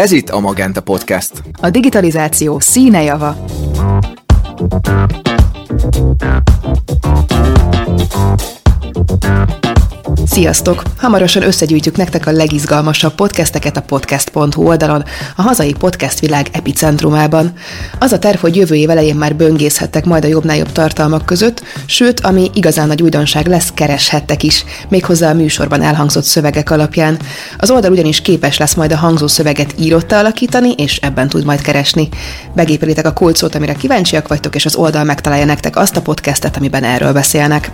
Ez itt a Magenta Podcast. A digitalizáció színe java. Sziasztok! Hamarosan összegyűjtjük nektek a legizgalmasabb podcasteket a podcast.hu oldalon, a hazai podcast világ epicentrumában. Az a terv, hogy jövő év elején már böngészhettek majd a jobbnál jobb tartalmak között, sőt, ami igazán nagy újdonság lesz, kereshettek is, méghozzá a műsorban elhangzott szövegek alapján. Az oldal ugyanis képes lesz majd a hangzó szöveget írotta alakítani, és ebben tud majd keresni. Begépelitek a kulcsot, amire kíváncsiak vagytok, és az oldal megtalálja nektek azt a podcastet, amiben erről beszélnek.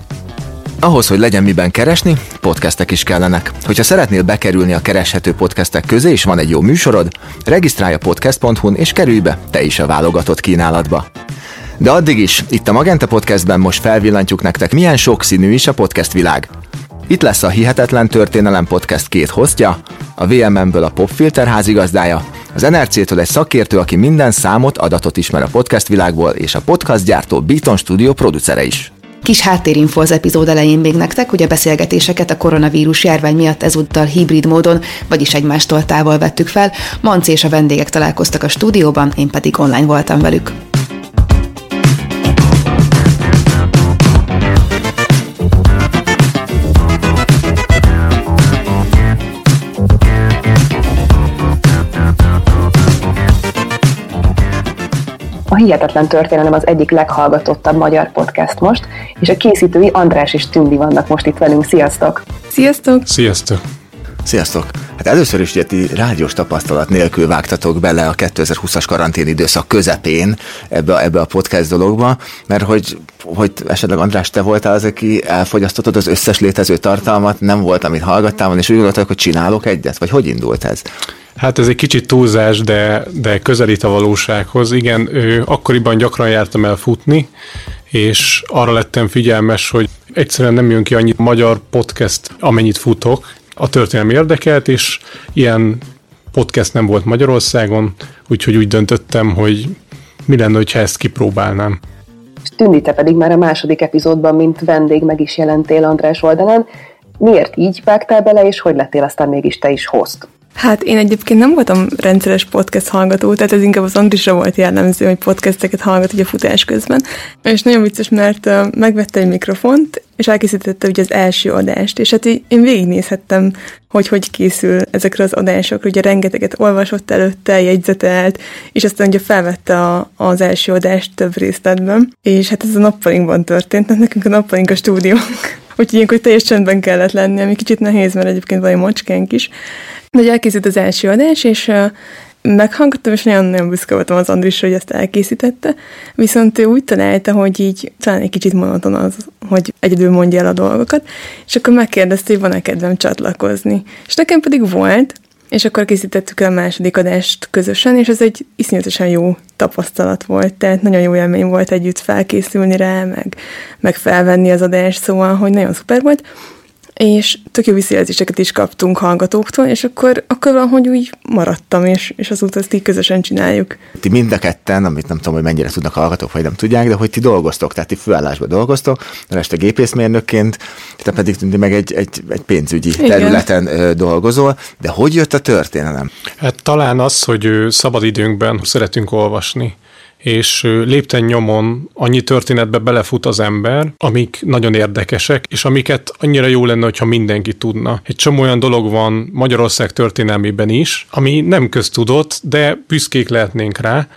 Ahhoz, hogy legyen miben keresni, podcastek is kellenek. Hogyha szeretnél bekerülni a kereshető podcastek közé, és van egy jó műsorod, regisztrálj a podcast.hu-n, és kerülj be te is a válogatott kínálatba. De addig is, itt a Magenta Podcastben most felvillantjuk nektek, milyen sokszínű is a podcast világ. Itt lesz a Hihetetlen Történelem Podcast két hostja, a VMM-ből a Popfilter házigazdája, az NRC-től egy szakértő, aki minden számot, adatot ismer a podcast világból, és a podcast gyártó Beaton Studio producere is. Kis háttérinfo az epizód elején még nektek, hogy a beszélgetéseket a koronavírus járvány miatt ezúttal hibrid módon, vagyis egymástól távol vettük fel. Manci és a vendégek találkoztak a stúdióban, én pedig online voltam velük. A Hihetetlen Történelem az egyik leghallgatottabb magyar podcast most, és a készítői András és Tündi vannak most itt velünk. Sziasztok! Sziasztok! Sziasztok! Sziasztok! Hát először is ugye ti rádiós tapasztalat nélkül vágtatok bele a 2020-as karantén időszak közepén ebbe, a, ebbe a podcast dologba, mert hogy, hogy esetleg András, te voltál az, aki elfogyasztottad az összes létező tartalmat, nem volt, amit hallgattál, és úgy gondoltad, hogy csinálok egyet? Vagy hogy indult ez? Hát ez egy kicsit túlzás, de, de közelít a valósághoz. Igen, ő, akkoriban gyakran jártam el futni, és arra lettem figyelmes, hogy egyszerűen nem jön ki annyi magyar podcast, amennyit futok. A történelmi érdekelt, és ilyen podcast nem volt Magyarországon, úgyhogy úgy döntöttem, hogy mi lenne, ha ezt kipróbálnám. Tündi, te pedig már a második epizódban, mint vendég meg is jelentél András oldalán. Miért így vágtál bele, és hogy lettél aztán mégis te is host? Hát én egyébként nem voltam rendszeres podcast hallgató, tehát ez inkább az Andrisra volt jellemző, hogy podcasteket hallgat ugye futás közben. És nagyon vicces, mert megvette egy mikrofont, és elkészítette ugye az első adást, és hát így én végignézhettem, hogy hogy készül ezekre az adásokra, ugye rengeteget olvasott előtte, jegyzetelt, és aztán ugye felvette a, az első adást több részletben, és hát ez a nappalinkban történt, mert nekünk a nappalink a stúdió. Úgyhogy ilyenkor teljes csendben kellett lenni, ami kicsit nehéz, mert egyébként egy macskánk is. De elkészült az első adás, és meghallgattam, és nagyon-nagyon büszke voltam az Andris, hogy ezt elkészítette, viszont ő úgy találta, hogy így talán egy kicsit monoton az, hogy egyedül mondja el a dolgokat, és akkor megkérdezte, hogy van-e kedvem csatlakozni. És nekem pedig volt, és akkor készítettük el a második adást közösen, és ez egy iszonyatosan jó tapasztalat volt, tehát nagyon jó élmény volt együtt felkészülni rá, meg, meg felvenni az adást, szóval, hogy nagyon szuper volt és tök jó visszajelzéseket is kaptunk hallgatóktól, és akkor, akkor valahogy úgy maradtam, és, és azóta ezt így közösen csináljuk. Ti mind a ketten, amit nem tudom, hogy mennyire tudnak hallgatók, vagy nem tudják, de hogy ti dolgoztok, tehát ti főállásban dolgoztok, de este gépészmérnökként, te pedig meg egy, egy, egy pénzügyi Igen. területen ö, dolgozol, de hogy jött a történelem? Hát talán az, hogy szabadidőnkben szeretünk olvasni és lépten nyomon annyi történetbe belefut az ember, amik nagyon érdekesek, és amiket annyira jó lenne, hogyha mindenki tudna. Egy csomó olyan dolog van Magyarország történelmében is, ami nem köztudott, de büszkék lehetnénk rá,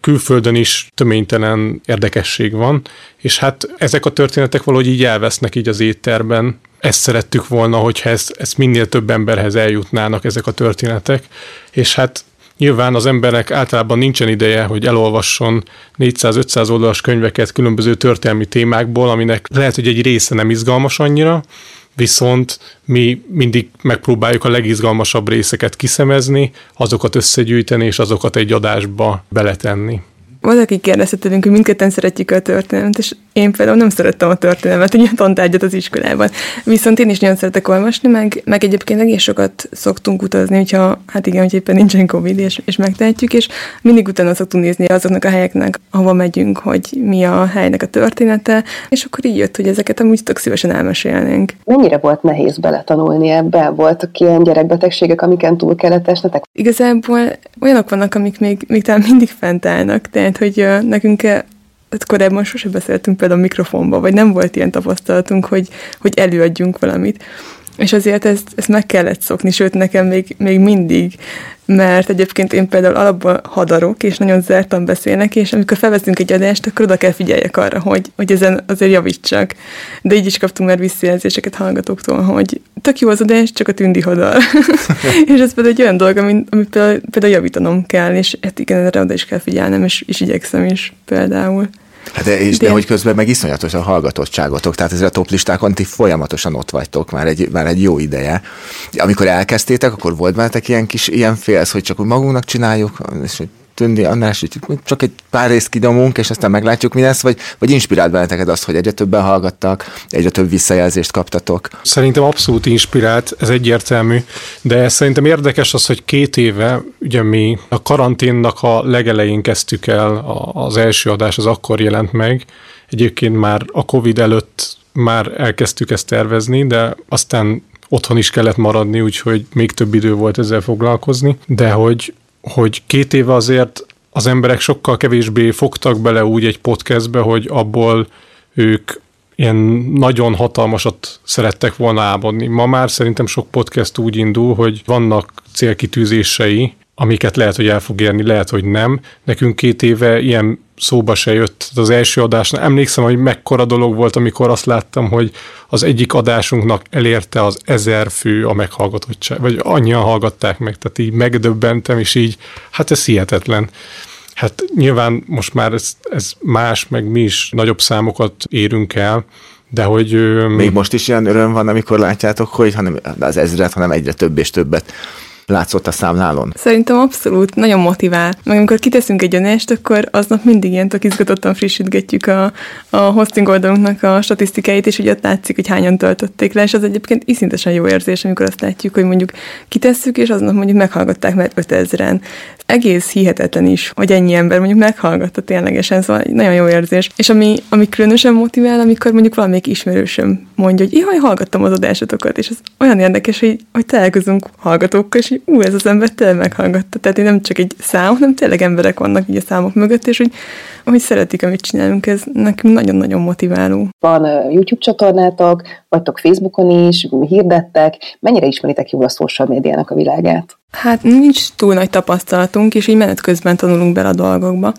külföldön is töménytelen érdekesség van, és hát ezek a történetek valahogy így elvesznek így az étterben. Ezt szerettük volna, hogyha ezt, ezt minél több emberhez eljutnának ezek a történetek, és hát Nyilván az embernek általában nincsen ideje, hogy elolvasson 400-500 oldalas könyveket különböző történelmi témákból, aminek lehet, hogy egy része nem izgalmas annyira, viszont mi mindig megpróbáljuk a legizgalmasabb részeket kiszemezni, azokat összegyűjteni, és azokat egy adásba beletenni. Valaki kérdezte tőlünk, hogy mindketten szeretjük a történelmet, és én például nem szerettem a történelmet, egy tantárgyat az iskolában. Viszont én is nagyon szeretek olvasni, meg, meg egyébként egész sokat szoktunk utazni, hogyha, hát igen, hogy éppen nincsen Covid, és, és megtehetjük, és mindig utána szoktunk nézni azoknak a helyeknek, ahova megyünk, hogy mi a helynek a története, és akkor így jött, hogy ezeket amúgy tök szívesen elmesélnénk. Mennyire volt nehéz beletanulni ebbe? Voltak ilyen gyerekbetegségek, amiken túl kellett esnetek? Igazából olyanok vannak, amik még, még talán mindig fent állnak, tehát hogy nekünk hát korábban sose beszéltünk például mikrofonba, vagy nem volt ilyen tapasztalatunk, hogy, hogy előadjunk valamit. És azért ezt, ezt meg kellett szokni, sőt nekem még, még mindig, mert egyébként én például alapból hadarok, és nagyon zártan beszélnek, és amikor felveszünk egy adást, akkor oda kell figyeljek arra, hogy, hogy ezen azért javítsak. De így is kaptunk már visszajelzéseket hallgatóktól, hogy tök jó az adás, csak a tündi hadar. és ez például egy olyan dolog, amit, amit például, például javítanom kell, és hát igen, erre oda is kell figyelnem, és, és igyekszem is például. Hát és de, de hogy közben meg iszonyatos a hallgatottságotok, tehát ezzel a top listákon ti folyamatosan ott vagytok már egy, már egy jó ideje. Amikor elkezdtétek, akkor volt bennetek ilyen kis ilyen félsz, hogy csak úgy magunknak csináljuk, és hogy Tündi András, hogy csak egy pár részt kidomunk, és aztán meglátjuk, mi lesz, vagy, vagy inspirált benneteket az, hogy egyre többen hallgattak, egyre több visszajelzést kaptatok? Szerintem abszolút inspirált, ez egyértelmű, de szerintem érdekes az, hogy két éve, ugye mi a karanténnak a legelején kezdtük el, az első adás az akkor jelent meg, egyébként már a Covid előtt már elkezdtük ezt tervezni, de aztán otthon is kellett maradni, úgyhogy még több idő volt ezzel foglalkozni, de hogy hogy két éve azért az emberek sokkal kevésbé fogtak bele úgy egy podcastbe, hogy abból ők ilyen nagyon hatalmasat szerettek volna álmodni. Ma már szerintem sok podcast úgy indul, hogy vannak célkitűzései, amiket lehet, hogy el fog érni, lehet, hogy nem. Nekünk két éve ilyen szóba se jött az első adásnál. Emlékszem, hogy mekkora dolog volt, amikor azt láttam, hogy az egyik adásunknak elérte az ezer fő a meghallgatottság, vagy annyian hallgatták meg, tehát így megdöbbentem, és így, hát ez hihetetlen. Hát nyilván most már ez, ez más, meg mi is nagyobb számokat érünk el, de hogy... Még most is ilyen öröm van, amikor látjátok, hogy hanem az ezret, hanem egyre több és többet látszott a számlálon? Szerintem abszolút, nagyon motivál. Meg amikor kiteszünk egy adást, akkor aznap mindig ilyen tök izgatottan frissítgetjük a, a hosting oldalunknak a statisztikáit, és ugye ott látszik, hogy hányan töltötték le, és az egyébként iszintesen jó érzés, amikor azt látjuk, hogy mondjuk kitesszük, és aznap mondjuk meghallgatták mert 5000-en. Egész hihetetlen is, hogy ennyi ember mondjuk meghallgatta ténylegesen, szóval nagyon jó érzés. És ami, ami különösen motivál, amikor mondjuk valamelyik ismerősöm mondja, hogy jaj, hallgattam az adásotokat, és ez olyan érdekes, hogy, hogy találkozunk hallgatókkal, és hogy ú, ez az ember tényleg meghallgatta. Tehát én nem csak egy szám, hanem tényleg emberek vannak így a számok mögött, és hogy, hogy szeretik, amit csinálunk, ez nekünk nagyon-nagyon motiváló. Van YouTube csatornátok, vagytok Facebookon is, hirdettek. Mennyire ismeritek jól a social médiának a világát? Hát nincs túl nagy tapasztalatunk, és így menet közben tanulunk bele a dolgokba.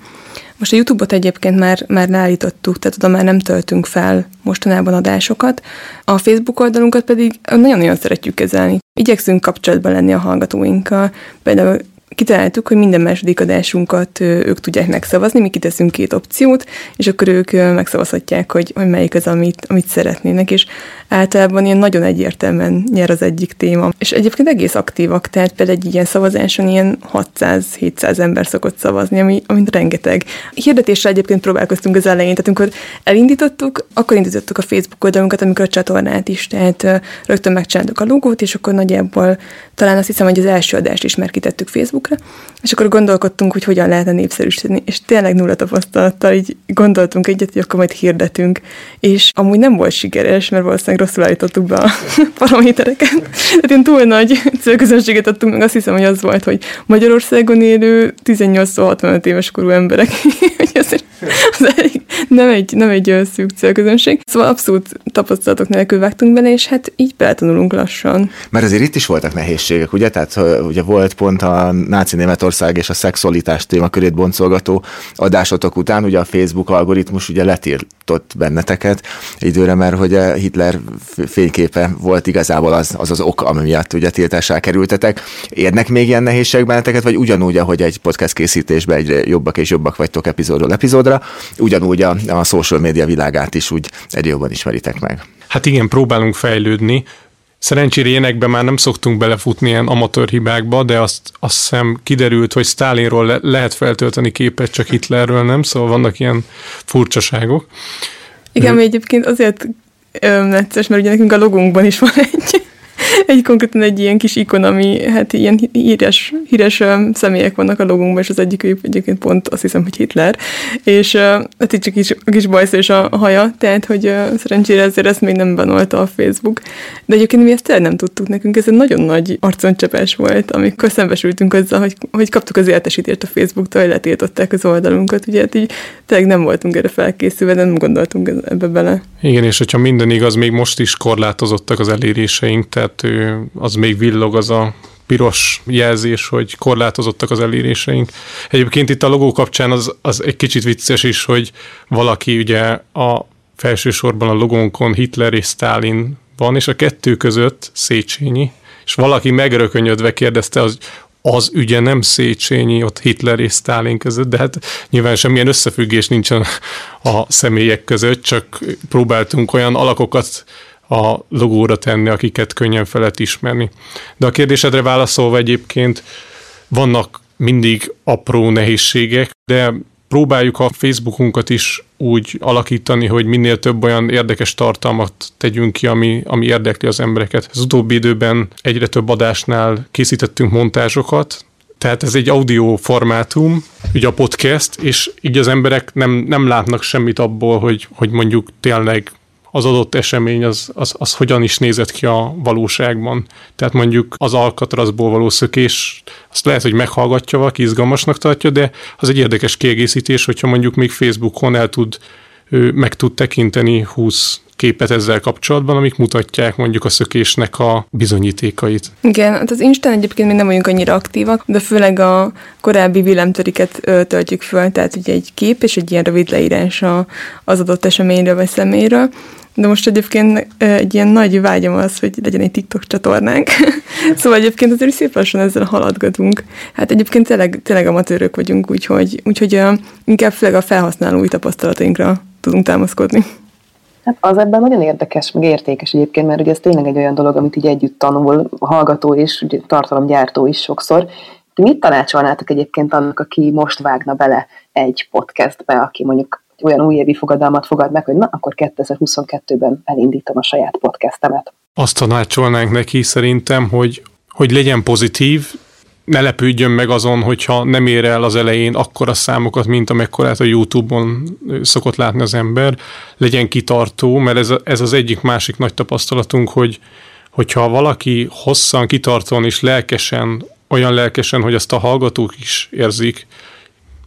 Most a YouTube-ot egyébként már, már leállítottuk, tehát oda már nem töltünk fel mostanában adásokat. A Facebook oldalunkat pedig nagyon-nagyon szeretjük kezelni. Igyekszünk kapcsolatban lenni a hallgatóinkkal. Például kitaláltuk, hogy minden második adásunkat ők tudják megszavazni, mi kiteszünk két opciót, és akkor ők megszavazhatják, hogy, hogy melyik az, amit, amit szeretnének, és általában ilyen nagyon egyértelműen nyer az egyik téma. És egyébként egész aktívak, tehát például egy ilyen szavazáson ilyen 600-700 ember szokott szavazni, ami, amit rengeteg. Hirdetésre egyébként próbálkoztunk az elején, tehát amikor elindítottuk, akkor indítottuk a Facebook oldalunkat, amikor a csatornát is, tehát rögtön megcsináltuk a logót, és akkor nagyjából talán azt hiszem, hogy az első adást is már kitettük Facebookra, és akkor gondolkodtunk, hogy hogyan lehetne népszerűsíteni, és tényleg nulla tapasztalattal így gondoltunk egyet, hogy akkor majd hirdetünk, és amúgy nem volt sikeres, mert valószínűleg valószínűleg rosszul állítottuk be a paramétereket. Tehát én túl nagy célközönséget adtunk meg, azt hiszem, hogy az volt, hogy Magyarországon élő 18-65 éves korú emberek. az elég, nem egy, nem egy szűk célközönség. Szóval abszolút tapasztalatok nélkül vágtunk bele, és hát így beletanulunk lassan. Mert azért itt is voltak nehézségek, ugye? Tehát ugye volt pont a náci Németország és a szexualitás témakörét boncolgató adásotok után, ugye a Facebook algoritmus ugye letiltott benneteket időre, mert hogy Hitler fényképe volt igazából az az, az ok, ami miatt ugye tiltással kerültetek. Érnek még ilyen nehézségek benneteket, vagy ugyanúgy, ahogy egy podcast készítésben egyre jobbak és jobbak vagytok epizódról epizódra, ugyanúgy a, a social média világát is úgy egyre jobban ismeritek meg. Hát igen, próbálunk fejlődni. Szerencsére énekben már nem szoktunk belefutni ilyen amatőr hibákba, de azt, azt hiszem kiderült, hogy Stalinról le, lehet feltölteni képet, csak Hitlerről nem, szóval vannak ilyen furcsaságok. Igen, mi egyébként azért necces, mert ugye nekünk a logunkban is van egy egy konkrétan egy ilyen kis ikon, ami hát ilyen híres, híres személyek vannak a logunkban, és az egyik egyébként pont azt hiszem, hogy Hitler, és hát így csak kis, kis bajsz és a haja, tehát hogy szerencsére ezért ezt még nem banolta a Facebook. De egyébként mi ezt nem tudtuk nekünk, ez egy nagyon nagy arconcsapás volt, amikor szembesültünk azzal, hogy, hogy kaptuk az értesítést a Facebooktól, hogy letiltották az oldalunkat, ugye hát így tényleg nem voltunk erre felkészülve, nem gondoltunk ebbe bele. Igen, és hogyha minden igaz, még most is korlátozottak az eléréseink, tehát az még villog az a piros jelzés, hogy korlátozottak az eléréseink. Egyébként itt a logó kapcsán az, az egy kicsit vicces is, hogy valaki ugye a felsősorban a logónkon Hitler és Stalin van, és a kettő között Széchenyi, és valaki megrökönyödve kérdezte, az, az ügye nem Széchenyi, ott Hitler és Stalin között, de hát nyilván semmilyen összefüggés nincsen a személyek között, csak próbáltunk olyan alakokat a logóra tenni, akiket könnyen fel lehet ismerni. De a kérdésedre válaszolva egyébként vannak mindig apró nehézségek, de próbáljuk a Facebookunkat is úgy alakítani, hogy minél több olyan érdekes tartalmat tegyünk ki, ami, ami érdekli az embereket. Az utóbbi időben egyre több adásnál készítettünk montázsokat, tehát ez egy audio formátum, ugye a podcast, és így az emberek nem, nem látnak semmit abból, hogy, hogy mondjuk tényleg az adott esemény az, az, az hogyan is nézett ki a valóságban. Tehát mondjuk az alkatrazból való szökés, azt lehet, hogy meghallgatja valaki, izgalmasnak tartja, de az egy érdekes kiegészítés, hogyha mondjuk még Facebookon el tud, meg tud tekinteni 20 képet ezzel kapcsolatban, amik mutatják mondjuk a szökésnek a bizonyítékait. Igen, hát az Instán egyébként még nem vagyunk annyira aktívak, de főleg a korábbi villámtöriket töltjük föl, tehát ugye egy kép és egy ilyen rövid leírás az adott eseményről vagy személyről, de most egyébként egy ilyen nagy vágyam az, hogy legyen egy TikTok csatornánk. szóval egyébként azért szép lassan ezzel haladgatunk. Hát egyébként tényleg, tényleg amatőrök vagyunk, úgyhogy, úgyhogy inkább főleg a felhasználói tapasztalatainkra tudunk támaszkodni. Hát az ebben nagyon érdekes, meg értékes egyébként, mert ugye ez tényleg egy olyan dolog, amit így együtt tanul a hallgató és ugye, tartalomgyártó is sokszor. Ti mit tanácsolnátok egyébként annak, aki most vágna bele egy podcastbe, aki mondjuk olyan újévi fogadalmat fogad meg, hogy na, akkor 2022-ben elindítom a saját podcastemet. Azt tanácsolnánk neki szerintem, hogy, hogy legyen pozitív, ne lepődjön meg azon, hogyha nem ér el az elején akkora számokat, mint amekkorát a YouTube-on szokott látni az ember, legyen kitartó, mert ez, ez az egyik másik nagy tapasztalatunk, hogy hogyha valaki hosszan, kitartóan és lelkesen, olyan lelkesen, hogy azt a hallgatók is érzik,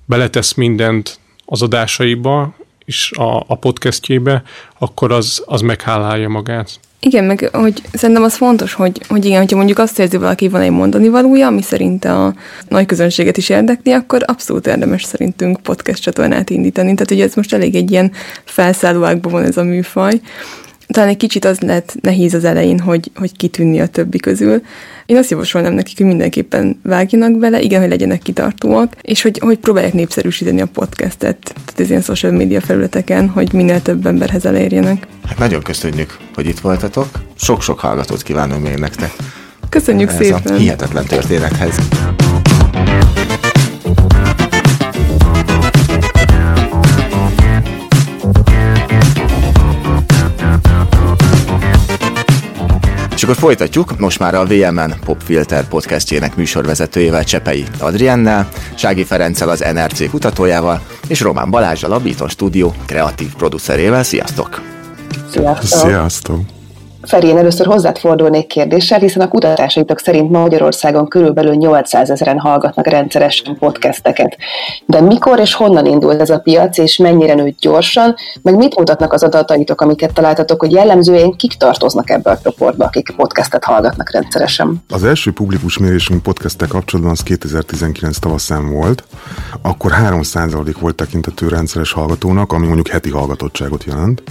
beletesz mindent, az adásaiba és a, a podcastjébe, akkor az, az meghálálja magát. Igen, meg hogy szerintem az fontos, hogy, hogy igen, hogyha mondjuk azt érzi valaki, van egy mondani valója, ami szerint a nagy közönséget is érdekli, akkor abszolút érdemes szerintünk podcast csatornát indítani. Tehát ugye ez most elég egy ilyen felszállóákban van ez a műfaj, talán egy kicsit az lehet nehéz az elején, hogy, hogy kitűnni a többi közül. Én azt javasolnám nekik, hogy mindenképpen vágjanak bele, igen, hogy legyenek kitartóak, és hogy, hogy próbálják népszerűsíteni a podcastet, tehát az ilyen social media felületeken, hogy minél több emberhez elérjenek. Hát nagyon köszönjük, hogy itt voltatok. Sok-sok hallgatót kívánunk még nektek. Köszönjük Ez szépen. A hihetetlen történethez. És akkor folytatjuk, most már a VMN Popfilter podcastjének műsorvezetőjével Csepei Adriennel, Sági Ferenccel az NRC kutatójával, és Román Balázsjal a Beaton Studio kreatív producerével. Sziasztok! Sziasztok! Sziasztok! Feri, én először hozzád fordulnék kérdéssel, hiszen a kutatásaitok szerint Magyarországon körülbelül 800 ezeren hallgatnak rendszeresen podcasteket. De mikor és honnan indult ez a piac, és mennyire nőtt gyorsan, meg mit mutatnak az adataitok, amiket találtatok, hogy jellemzően kik tartoznak ebbe a csoportba, akik podcastet hallgatnak rendszeresen? Az első publikus mérésünk podcasttel kapcsolatban az 2019 tavaszán volt, akkor 3% volt tekintető rendszeres hallgatónak, ami mondjuk heti hallgatottságot jelent.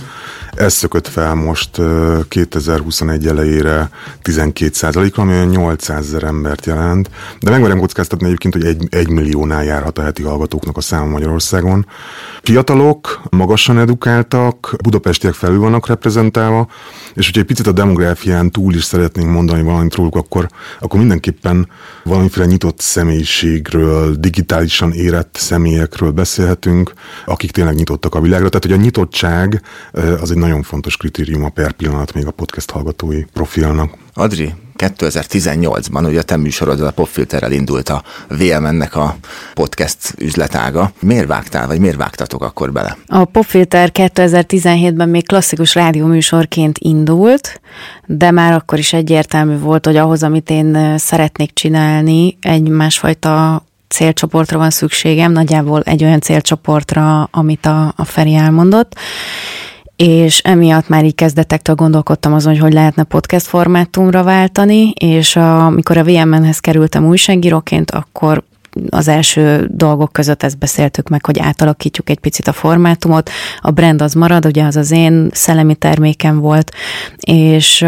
Ez szökött fel most 2000 2021 elejére 12 százalékra, ami olyan 800 ezer embert jelent. De megmerem kockáztatni egyébként, hogy egy, egy milliónál járhat a heti hallgatóknak a száma Magyarországon. Fiatalok, magasan edukáltak, budapestiek felül vannak reprezentálva, és hogyha egy picit a demográfián túl is szeretnénk mondani valamit róluk, akkor, akkor mindenképpen valamiféle nyitott személyiségről, digitálisan érett személyekről beszélhetünk, akik tényleg nyitottak a világra. Tehát, hogy a nyitottság az egy nagyon fontos kritérium a per pillanat még a podcast hallgatói profilnak. Adri, 2018-ban ugye a te műsorod a Popfilterrel indult a VMN-nek a podcast üzletága. Miért vágtál, vagy miért vágtatok akkor bele? A Popfilter 2017-ben még klasszikus rádióműsorként indult, de már akkor is egyértelmű volt, hogy ahhoz, amit én szeretnék csinálni, egy másfajta célcsoportra van szükségem, nagyjából egy olyan célcsoportra, amit a, a Feri elmondott, és emiatt már így kezdetektől gondolkodtam azon, hogy hogy lehetne podcast formátumra váltani, és amikor a VMN-hez kerültem újságíróként, akkor az első dolgok között ezt beszéltük meg, hogy átalakítjuk egy picit a formátumot. A brand az marad, ugye az az én szellemi termékem volt, és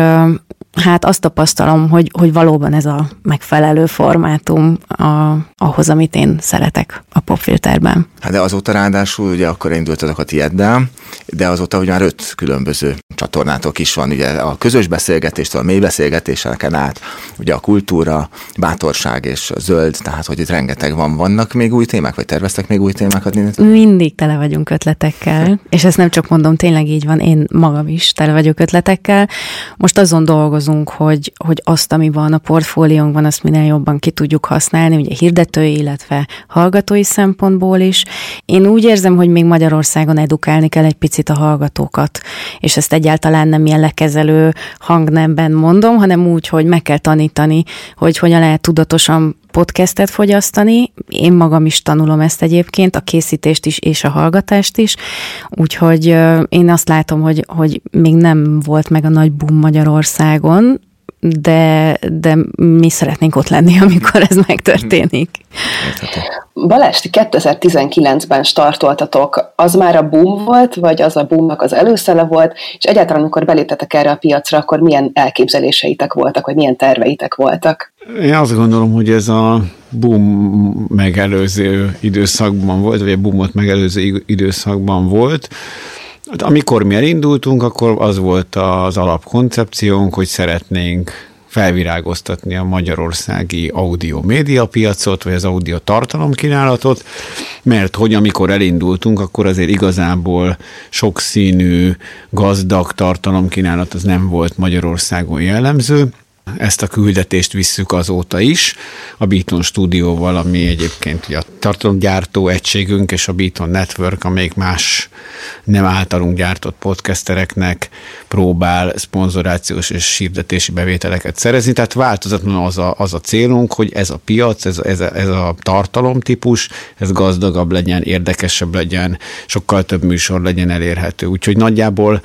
hát azt tapasztalom, hogy, hogy valóban ez a megfelelő formátum a, ahhoz, amit én szeretek a popfilterben. Hát de azóta ráadásul ugye akkor indultatok a tieddel, de azóta hogy már öt különböző csatornátok is van, ugye a közös beszélgetéstől, a mély beszélgetéseken át, ugye a kultúra, bátorság és a zöld, tehát hogy itt rengeteg van. Vannak még új témák, vagy terveztek még új témákat? Mindig tele vagyunk ötletekkel, és ezt nem csak mondom, tényleg így van, én magam is tele vagyok ötletekkel. Most azon dolgozunk, hogy, hogy azt, ami van a portfóliónkban, azt minél jobban ki tudjuk használni, ugye hirdetői, illetve hallgatói szempontból is. Én úgy érzem, hogy még Magyarországon edukálni kell egy picit a hallgatókat, és ezt egyáltalán nem ilyen lekezelő hangnemben mondom, hanem úgy, hogy meg kell tanítani, hogy hogyan lehet tudatosan podcastet fogyasztani. Én magam is tanulom ezt egyébként, a készítést is és a hallgatást is, úgyhogy én azt látom, hogy, hogy még nem volt meg a nagy boom Magyarországon, de, de mi szeretnénk ott lenni, amikor ez megtörténik. Balázs, 2019-ben startoltatok, az már a boom volt, vagy az a boomnak az előszele volt, és egyáltalán, amikor beléptetek erre a piacra, akkor milyen elképzeléseitek voltak, vagy milyen terveitek voltak? Én azt gondolom, hogy ez a boom megelőző időszakban volt, vagy a boomot megelőző időszakban volt. Hát amikor mi elindultunk, akkor az volt az alapkoncepciónk, hogy szeretnénk felvirágoztatni a magyarországi audio média piacot, vagy az audio tartalomkínálatot, mert hogy amikor elindultunk, akkor azért igazából sokszínű, gazdag tartalomkínálat az nem volt Magyarországon jellemző, ezt a küldetést visszük azóta is, a Beaton stúdióval, ami egyébként a tartalomgyártó egységünk, és a Beaton Network, amelyik más nem általunk gyártott podcastereknek próbál szponzorációs és hirdetési bevételeket szerezni. Tehát változatlanul az a, az a célunk, hogy ez a piac, ez, ez, a, ez a tartalomtípus, ez gazdagabb legyen, érdekesebb legyen, sokkal több műsor legyen elérhető. Úgyhogy nagyjából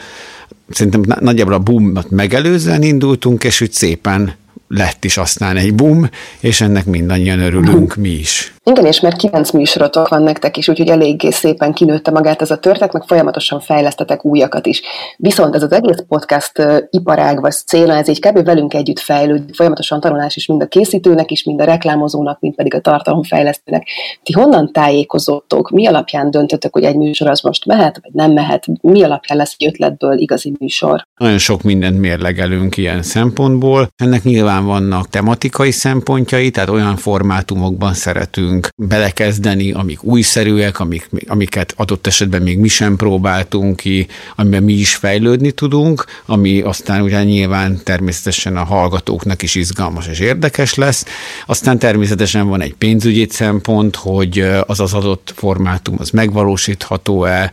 szerintem nagyjából a boomot megelőzően indultunk, és úgy szépen lett is aztán egy boom, és ennek mindannyian örülünk mi is. Igen, és mert kilenc műsorotok van nektek is, úgyhogy eléggé szépen kinőtte magát ez a történet, meg folyamatosan fejlesztetek újakat is. Viszont ez az egész podcast iparág vagy cél, ez így kb. velünk együtt fejlődik, folyamatosan tanulás is mind a készítőnek is, mind a reklámozónak, mind pedig a tartalomfejlesztőnek. Ti honnan tájékozottok? Mi alapján döntötök, hogy egy műsor az most mehet, vagy nem mehet? Mi alapján lesz egy ötletből igazi műsor? Nagyon sok mindent mérlegelünk ilyen szempontból. Ennek nyilván vannak tematikai szempontjai, tehát olyan formátumokban szeretünk tudunk belekezdeni, amik újszerűek, amik, amiket adott esetben még mi sem próbáltunk ki, amiben mi is fejlődni tudunk, ami aztán ugye nyilván természetesen a hallgatóknak is izgalmas és érdekes lesz. Aztán természetesen van egy pénzügyi szempont, hogy az az adott formátum az megvalósítható-e,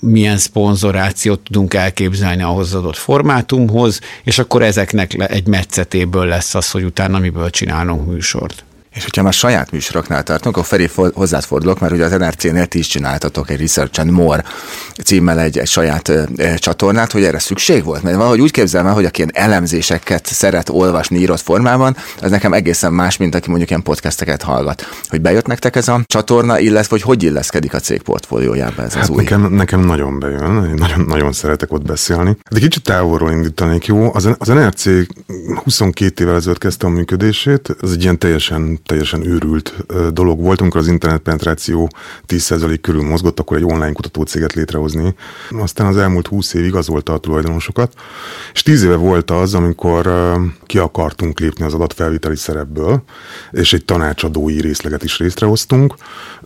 milyen szponzorációt tudunk elképzelni az adott formátumhoz, és akkor ezeknek egy metszetéből lesz az, hogy utána miből csinálunk műsort. És hogyha már saját műsoroknál tartunk, akkor Feri hozzád fordulok, mert ugye az NRC-nél ti is csináltatok egy Research and More címmel egy, egy saját ö, csatornát, hogy erre szükség volt? Mert valahogy úgy képzelem el, hogy aki ilyen elemzéseket szeret olvasni írott formában, az nekem egészen más, mint aki mondjuk ilyen podcasteket hallgat. Hogy bejött nektek ez a csatorna, illetve hogy hogy illeszkedik a cég portfóliójába ez hát az új? Nekem, nekem nagyon bejön, nagyon, nagyon szeretek ott beszélni. De kicsit távolról indítanék, jó? Az, az NRC 22 évvel ezelőtt kezdte a működését, ez egy ilyen teljesen, teljesen őrült dolog volt, amikor az internet penetráció 10% körül mozgott, akkor egy online kutatócéget létrehozni. Aztán az elmúlt 20 év igazolta a tulajdonosokat, és 10 éve volt az, amikor ki akartunk lépni az adatfelviteli szerepből, és egy tanácsadói részleget is részrehoztunk,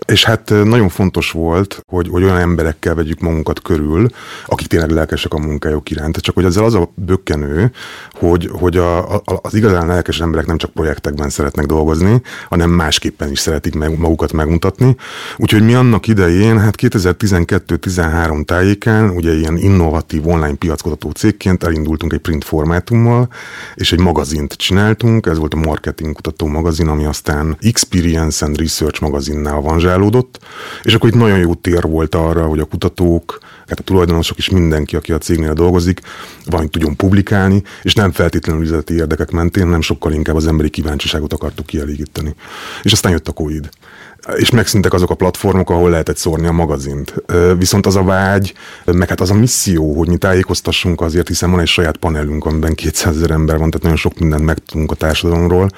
és hát nagyon fontos volt, hogy, hogy olyan emberekkel vegyük magunkat körül, akik tényleg lelkesek a munkájuk iránt. Csak hogy ezzel az a bökkenő, hogy, hogy a, a, az igazán lelkes emberek nem csak projektekben szeretnek dolgozni, hanem másképpen is szeretik meg, magukat megmutatni. Úgyhogy mi annak idején, hát 2012-13 tájékán, ugye ilyen innovatív online piackutató cégként elindultunk egy print formátummal, és egy magazint csináltunk, ez volt a marketing kutató magazin, ami aztán Experience and Research magazinnál avanzsálódott, és akkor itt nagyon jó tér volt arra, hogy a kutatók, hát a tulajdonosok is mindenki, aki a cégnél dolgozik, valamit tudjon publikálni, és nem feltétlenül üzleti érdekek mentén, nem sokkal inkább az emberi kíváncsiságot akartuk kielégíteni. És aztán jött a Covid és megszűntek azok a platformok, ahol lehetett szórni a magazint. Viszont az a vágy, meg hát az a misszió, hogy mi tájékoztassunk azért, hiszen van egy saját panelünk, amiben 200 ezer ember van, tehát nagyon sok mindent megtudunk a társadalomról.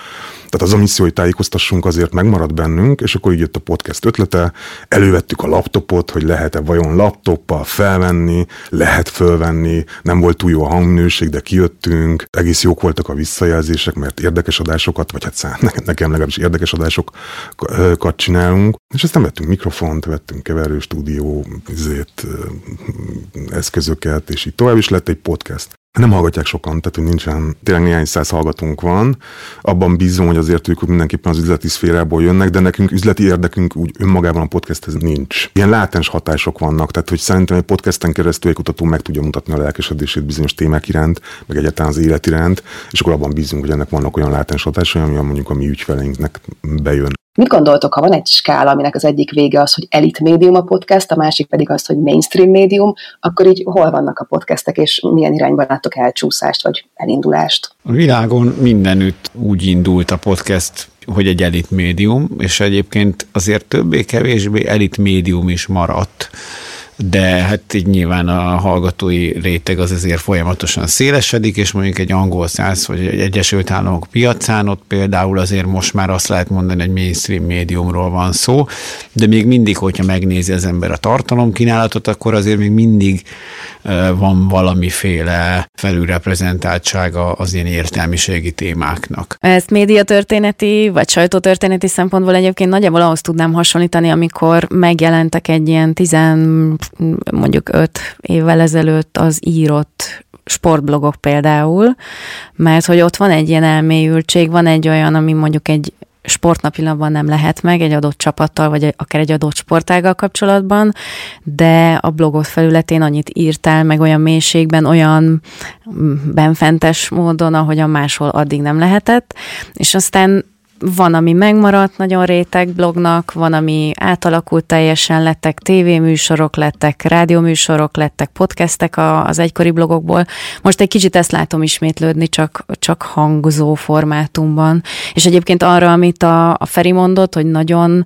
Tehát az a misszió, hogy tájékoztassunk, azért megmaradt bennünk, és akkor így jött a podcast ötlete, elővettük a laptopot, hogy lehet-e vajon laptoppal felvenni, lehet fölvenni, nem volt túl jó a hangminőség, de kijöttünk, egész jók voltak a visszajelzések, mert érdekes adásokat, vagy hát nekem legalábbis érdekes adásokat csinálunk, és aztán vettünk mikrofont, vettünk keverő stúdió, ezért, eszközöket, és így tovább is lett egy podcast. Nem hallgatják sokan, tehát hogy nincsen, tényleg néhány száz hallgatónk van. Abban bízom, hogy azért ők mindenképpen az üzleti szférából jönnek, de nekünk üzleti érdekünk úgy önmagában a podcasthez nincs. Ilyen látens hatások vannak, tehát hogy szerintem egy podcasten keresztül egy kutató meg tudja mutatni a lelkesedését bizonyos témák iránt, meg egyáltalán az élet iránt, és akkor abban bízunk, hogy ennek vannak olyan látens hatásai, ami mondjuk a mi ügyfeleinknek bejön. Mit gondoltok, ha van egy skála, aminek az egyik vége az, hogy elit médium a podcast, a másik pedig az, hogy mainstream médium, akkor így hol vannak a podcastek, és milyen irányban láttok elcsúszást vagy elindulást? A világon mindenütt úgy indult a podcast, hogy egy elit médium, és egyébként azért többé-kevésbé elit médium is maradt de hát így nyilván a hallgatói réteg az azért folyamatosan szélesedik, és mondjuk egy angol száz vagy egy Egyesült Államok piacán ott például azért most már azt lehet mondani, hogy mainstream médiumról van szó, de még mindig, hogyha megnézi az ember a tartalomkínálatot, akkor azért még mindig van valamiféle felülreprezentáltsága az ilyen értelmiségi témáknak. Ezt médiatörténeti vagy sajtótörténeti szempontból egyébként nagyjából ahhoz tudnám hasonlítani, amikor megjelentek egy ilyen tizen mondjuk öt évvel ezelőtt az írott sportblogok például, mert hogy ott van egy ilyen elmélyültség, van egy olyan, ami mondjuk egy sportnapilapban nem lehet meg egy adott csapattal, vagy akár egy adott sportággal kapcsolatban, de a blogot felületén annyit írtál, meg olyan mélységben, olyan benfentes módon, ahogyan máshol addig nem lehetett, és aztán van, ami megmaradt nagyon réteg blognak, van, ami átalakult teljesen, lettek tévéműsorok, lettek rádióműsorok, lettek podcastek az egykori blogokból. Most egy kicsit ezt látom ismétlődni, csak, csak hangzó formátumban. És egyébként arra, amit a, a Feri mondott, hogy nagyon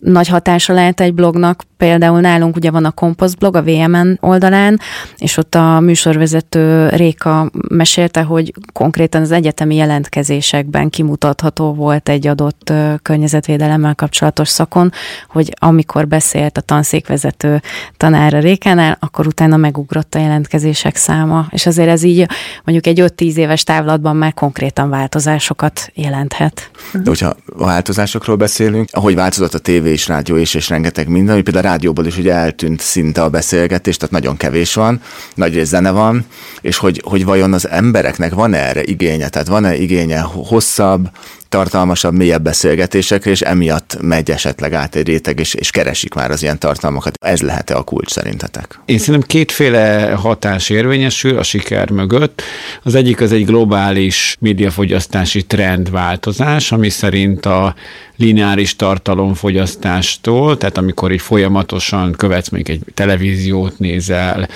nagy hatása lehet egy blognak. Például nálunk ugye van a Kompost blog a VMN oldalán, és ott a műsorvezető Réka mesélte, hogy konkrétan az egyetemi jelentkezésekben kimutatható volt egy adott környezetvédelemmel kapcsolatos szakon, hogy amikor beszélt a tanszékvezető tanára Rékánál, akkor utána megugrott a jelentkezések száma, és azért ez így mondjuk egy 5-10 éves távlatban már konkrétan változásokat jelenthet. De hogyha a változásokról beszélünk, ahogy változott a tévé és rádió és, és rengeteg minden, hogy például a rádióból is ugye eltűnt szinte a beszélgetés, tehát nagyon kevés van, nagy rész zene van, és hogy, hogy vajon az embereknek van erre igénye, tehát van-e igénye hosszabb, tartalmasabb, mélyebb beszélgetésekre, és emiatt megy esetleg át egy réteg, és, és keresik már az ilyen tartalmakat. Ez lehet-e a kulcs szerintetek? Én szerintem kétféle hatás érvényesül a siker mögött. Az egyik az egy globális médiafogyasztási trendváltozás, ami szerint a lineáris tartalomfogyasztástól, tehát amikor így folyamatosan követsz még egy televíziót nézel,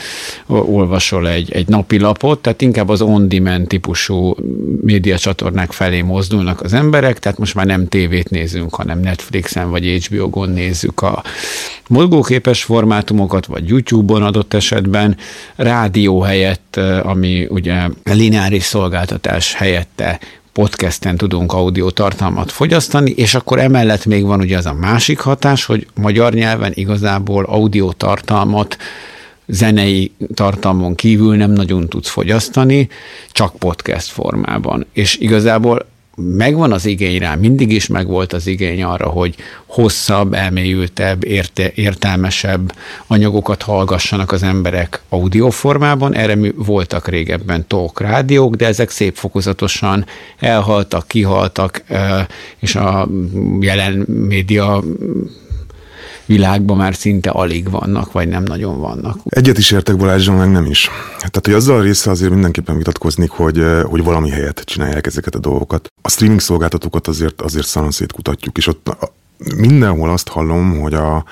olvasol egy, egy napilapot, tehát inkább az on-demand típusú médiacsatornák felé mozdulnak az emberek, tehát most már nem tévét nézünk, hanem Netflixen vagy HBO-gon nézzük a mozgóképes formátumokat, vagy YouTube-on adott esetben, rádió helyett, ami ugye lineáris szolgáltatás helyette podcasten tudunk audio tartalmat fogyasztani, és akkor emellett még van ugye az a másik hatás, hogy magyar nyelven igazából audio tartalmat zenei tartalmon kívül nem nagyon tudsz fogyasztani, csak podcast formában. És igazából megvan az igény rá, mindig is megvolt az igény arra, hogy hosszabb, elmélyültebb, érte, értelmesebb anyagokat hallgassanak az emberek audioformában. Erre mi voltak régebben talk rádiók, de ezek szép fokozatosan elhaltak, kihaltak, és a jelen média világban már szinte alig vannak, vagy nem nagyon vannak. Egyet is értek Balázsról, meg nem is. Tehát, hogy azzal a része azért mindenképpen vitatkoznik, hogy, hogy valami helyet csinálják ezeket a dolgokat. A streaming szolgáltatókat azért, azért szaron kutatjuk, és ott mindenhol azt hallom, hogy a,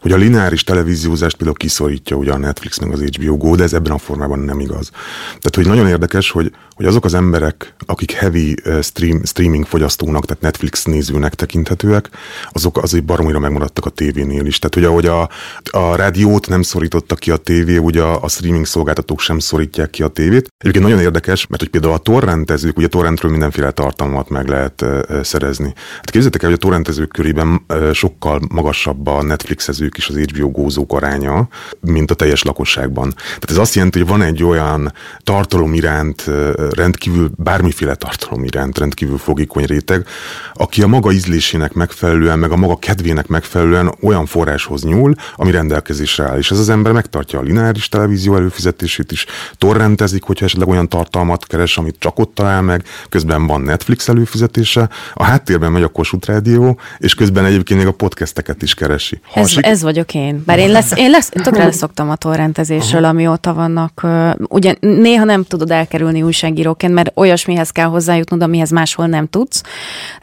hogy a lineáris televíziózást például kiszorítja ugye a Netflix meg az HBO Go, de ez ebben a formában nem igaz. Tehát, hogy nagyon érdekes, hogy, hogy azok az emberek, akik heavy stream, streaming fogyasztónak, tehát Netflix nézőnek tekinthetőek, azok azért baromira megmaradtak a tévénél is. Tehát, hogy ahogy a, a rádiót nem szorította ki a tévé, ugye a, a streaming szolgáltatók sem szorítják ki a tévét. Egyébként nagyon érdekes, mert hogy például a torrentezők, ugye torrentről mindenféle tartalmat meg lehet uh, szerezni. Hát képzeljétek el, hogy a torrentezők körében uh, sokkal magasabb a Netflixezők is az HBO gózók aránya, mint a teljes lakosságban. Tehát ez azt jelenti, hogy van egy olyan tartalom iránt rendkívül bármiféle tartalom iránt rendkívül fogékony réteg, aki a maga ízlésének megfelelően, meg a maga kedvének megfelelően olyan forráshoz nyúl, ami rendelkezésre áll. És ez az ember megtartja a lineáris televízió előfizetését is, torrentezik, hogyha esetleg olyan tartalmat keres, amit csak ott talál meg, közben van Netflix előfizetése, a háttérben megy a Kossuth Rádió, és közben egyébként még a podcasteket is keresi. Ha ez, sik- ez vagyok én. Bár én, lesz, én lesz, tökre leszoktam a torrentezésről, amióta vannak. Ugye néha nem tudod elkerülni újságíró újságíróként, mert olyasmihez kell hozzájutnod, amihez máshol nem tudsz,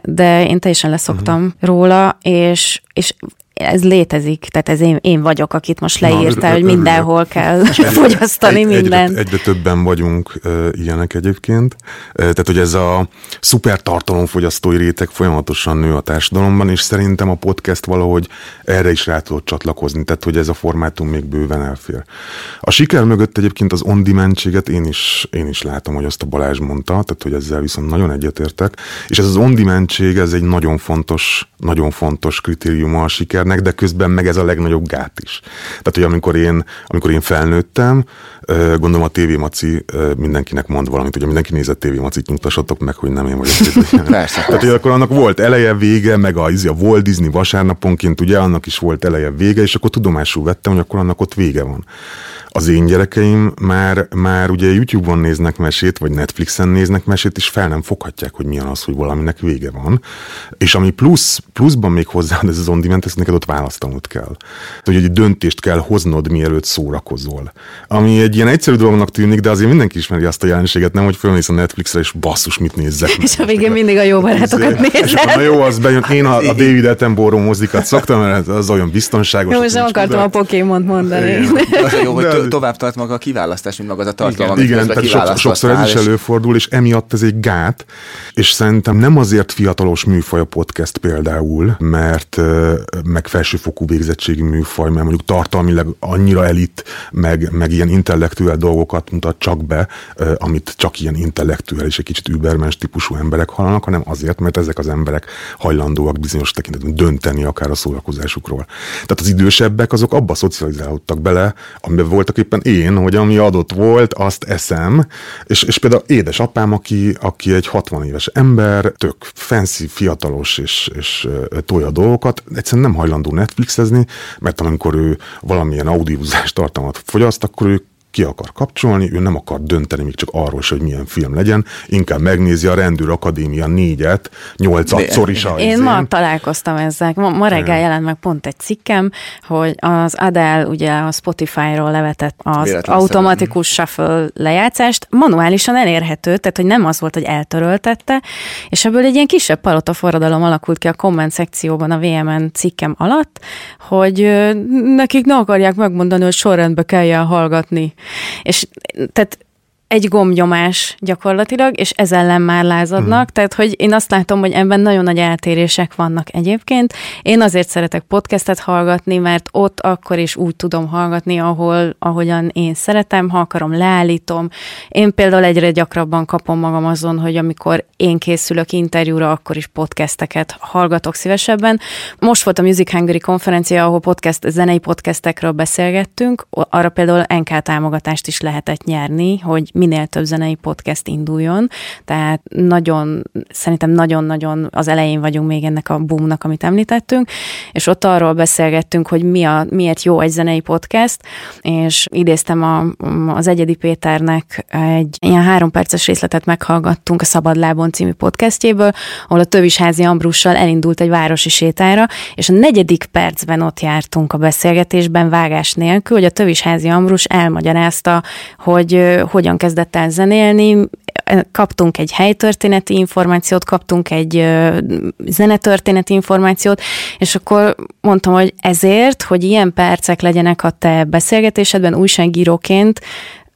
de én teljesen leszoktam uh-huh. róla, és, és ez létezik, tehát ez én, én vagyok, akit most leírtál, hogy mindenhol kell fogyasztani egy, mindent. Egyre, egyre többen vagyunk uh, ilyenek egyébként. Uh, tehát, hogy ez a szuper tartalomfogyasztói réteg folyamatosan nő a társadalomban, és szerintem a podcast valahogy erre is rá tudott csatlakozni, tehát, hogy ez a formátum még bőven elfér. A siker mögött egyébként az on én is, én is látom, hogy azt a Balázs mondta, tehát, hogy ezzel viszont nagyon egyetértek, és ez az on ez egy nagyon fontos, nagyon fontos kritériuma a siker sikernek, de közben meg ez a legnagyobb gát is. Tehát, hogy amikor én, amikor én felnőttem, gondolom a TV Maci mindenkinek mond valamit, ugye mindenki nézett TV Macit, nyugtassatok meg, hogy nem én vagyok. persze, Tehát, hogy akkor annak volt eleje, vége, meg a, a Walt Disney vasárnaponként, ugye annak is volt eleje, vége, és akkor tudomásul vettem, hogy akkor annak ott vége van az én gyerekeim már, már ugye YouTube-on néznek mesét, vagy Netflixen néznek mesét, és fel nem foghatják, hogy milyen az, hogy valaminek vége van. És ami plusz, pluszban még hozzá, ez az on demand, ezt neked ott választanod kell. Hogy egy döntést kell hoznod, mielőtt szórakozol. Ami egy ilyen egyszerű dolognak tűnik, de azért mindenki ismeri azt a jelenséget, nem, hogy fölmész a Netflixre, és basszus, mit nézzek. És a végén mindig a jó barátokat nézed. Na jó, az bejön. Én a, a David Attenborough mozikat szoktam, mert az olyan biztonságos. Jó, most nem akartam a Pokémon mondani. Jó, hogy tovább tart maga a kiválasztás, mint maga az a tartalom, igen, igen tehát so, sokszor ez is előfordul, és emiatt ez egy gát, és szerintem nem azért fiatalos műfaj a podcast például, mert meg felsőfokú végzettségi műfaj, mert mondjuk tartalmilag annyira elit, meg, meg ilyen intellektuál dolgokat mutat csak be, amit csak ilyen intellektuál és egy kicsit übermens típusú emberek hallanak, hanem azért, mert ezek az emberek hajlandóak bizonyos tekintetben dönteni akár a szórakozásukról. Tehát az idősebbek azok abba szocializálódtak bele, amiben voltak éppen én, hogy ami adott volt, azt eszem, és, és például édesapám, aki, aki egy 60 éves ember, tök fancy, fiatalos és, és tolja dolgokat, egyszerűen nem hajlandó Netflixezni, mert amikor ő valamilyen audiózás tartalmat fogyaszt, akkor ő ki akar kapcsolni, ő nem akar dönteni még csak arról hogy milyen film legyen, inkább megnézi a Rendőr Akadémia négyet, nyolcadszor is. Én izén. ma találkoztam ezzel. Ma, ma reggel jelent meg pont egy cikkem, hogy az Adele ugye a Spotify-ról levetett az Véletlen automatikus shuffle lejátszást, manuálisan elérhető, tehát hogy nem az volt, hogy eltöröltette, és ebből egy ilyen kisebb palota forradalom alakult ki a komment szekcióban a VMN cikkem alatt, hogy nekik ne akarják megmondani, hogy sorrendbe kelljen hallgatni. És tehát egy gombnyomás gyakorlatilag, és ez ellen már lázadnak, mm. tehát hogy én azt látom, hogy ebben nagyon nagy eltérések vannak egyébként. Én azért szeretek podcastet hallgatni, mert ott akkor is úgy tudom hallgatni, ahol, ahogyan én szeretem, ha akarom, leállítom. Én például egyre gyakrabban kapom magam azon, hogy amikor én készülök interjúra, akkor is podcasteket hallgatok szívesebben. Most volt a Music Hungary konferencia, ahol podcast, zenei podcastekről beszélgettünk, arra például NK támogatást is lehetett nyerni, hogy minél több zenei podcast induljon, tehát nagyon, szerintem nagyon-nagyon az elején vagyunk még ennek a boomnak, amit említettünk, és ott arról beszélgettünk, hogy mi a, miért jó egy zenei podcast, és idéztem a, az Egyedi Péternek egy ilyen három perces részletet meghallgattunk a Szabadlábon című podcastjéből, ahol a Tövisházi Ambrussal elindult egy városi sétára, és a negyedik percben ott jártunk a beszélgetésben vágás nélkül, hogy a Tövisházi Ambrus elmagyarázta, hogy hogyan kezd kezdett el zenélni, kaptunk egy helytörténeti információt, kaptunk egy zenetörténeti információt, és akkor mondtam, hogy ezért, hogy ilyen percek legyenek a te beszélgetésedben újságíróként,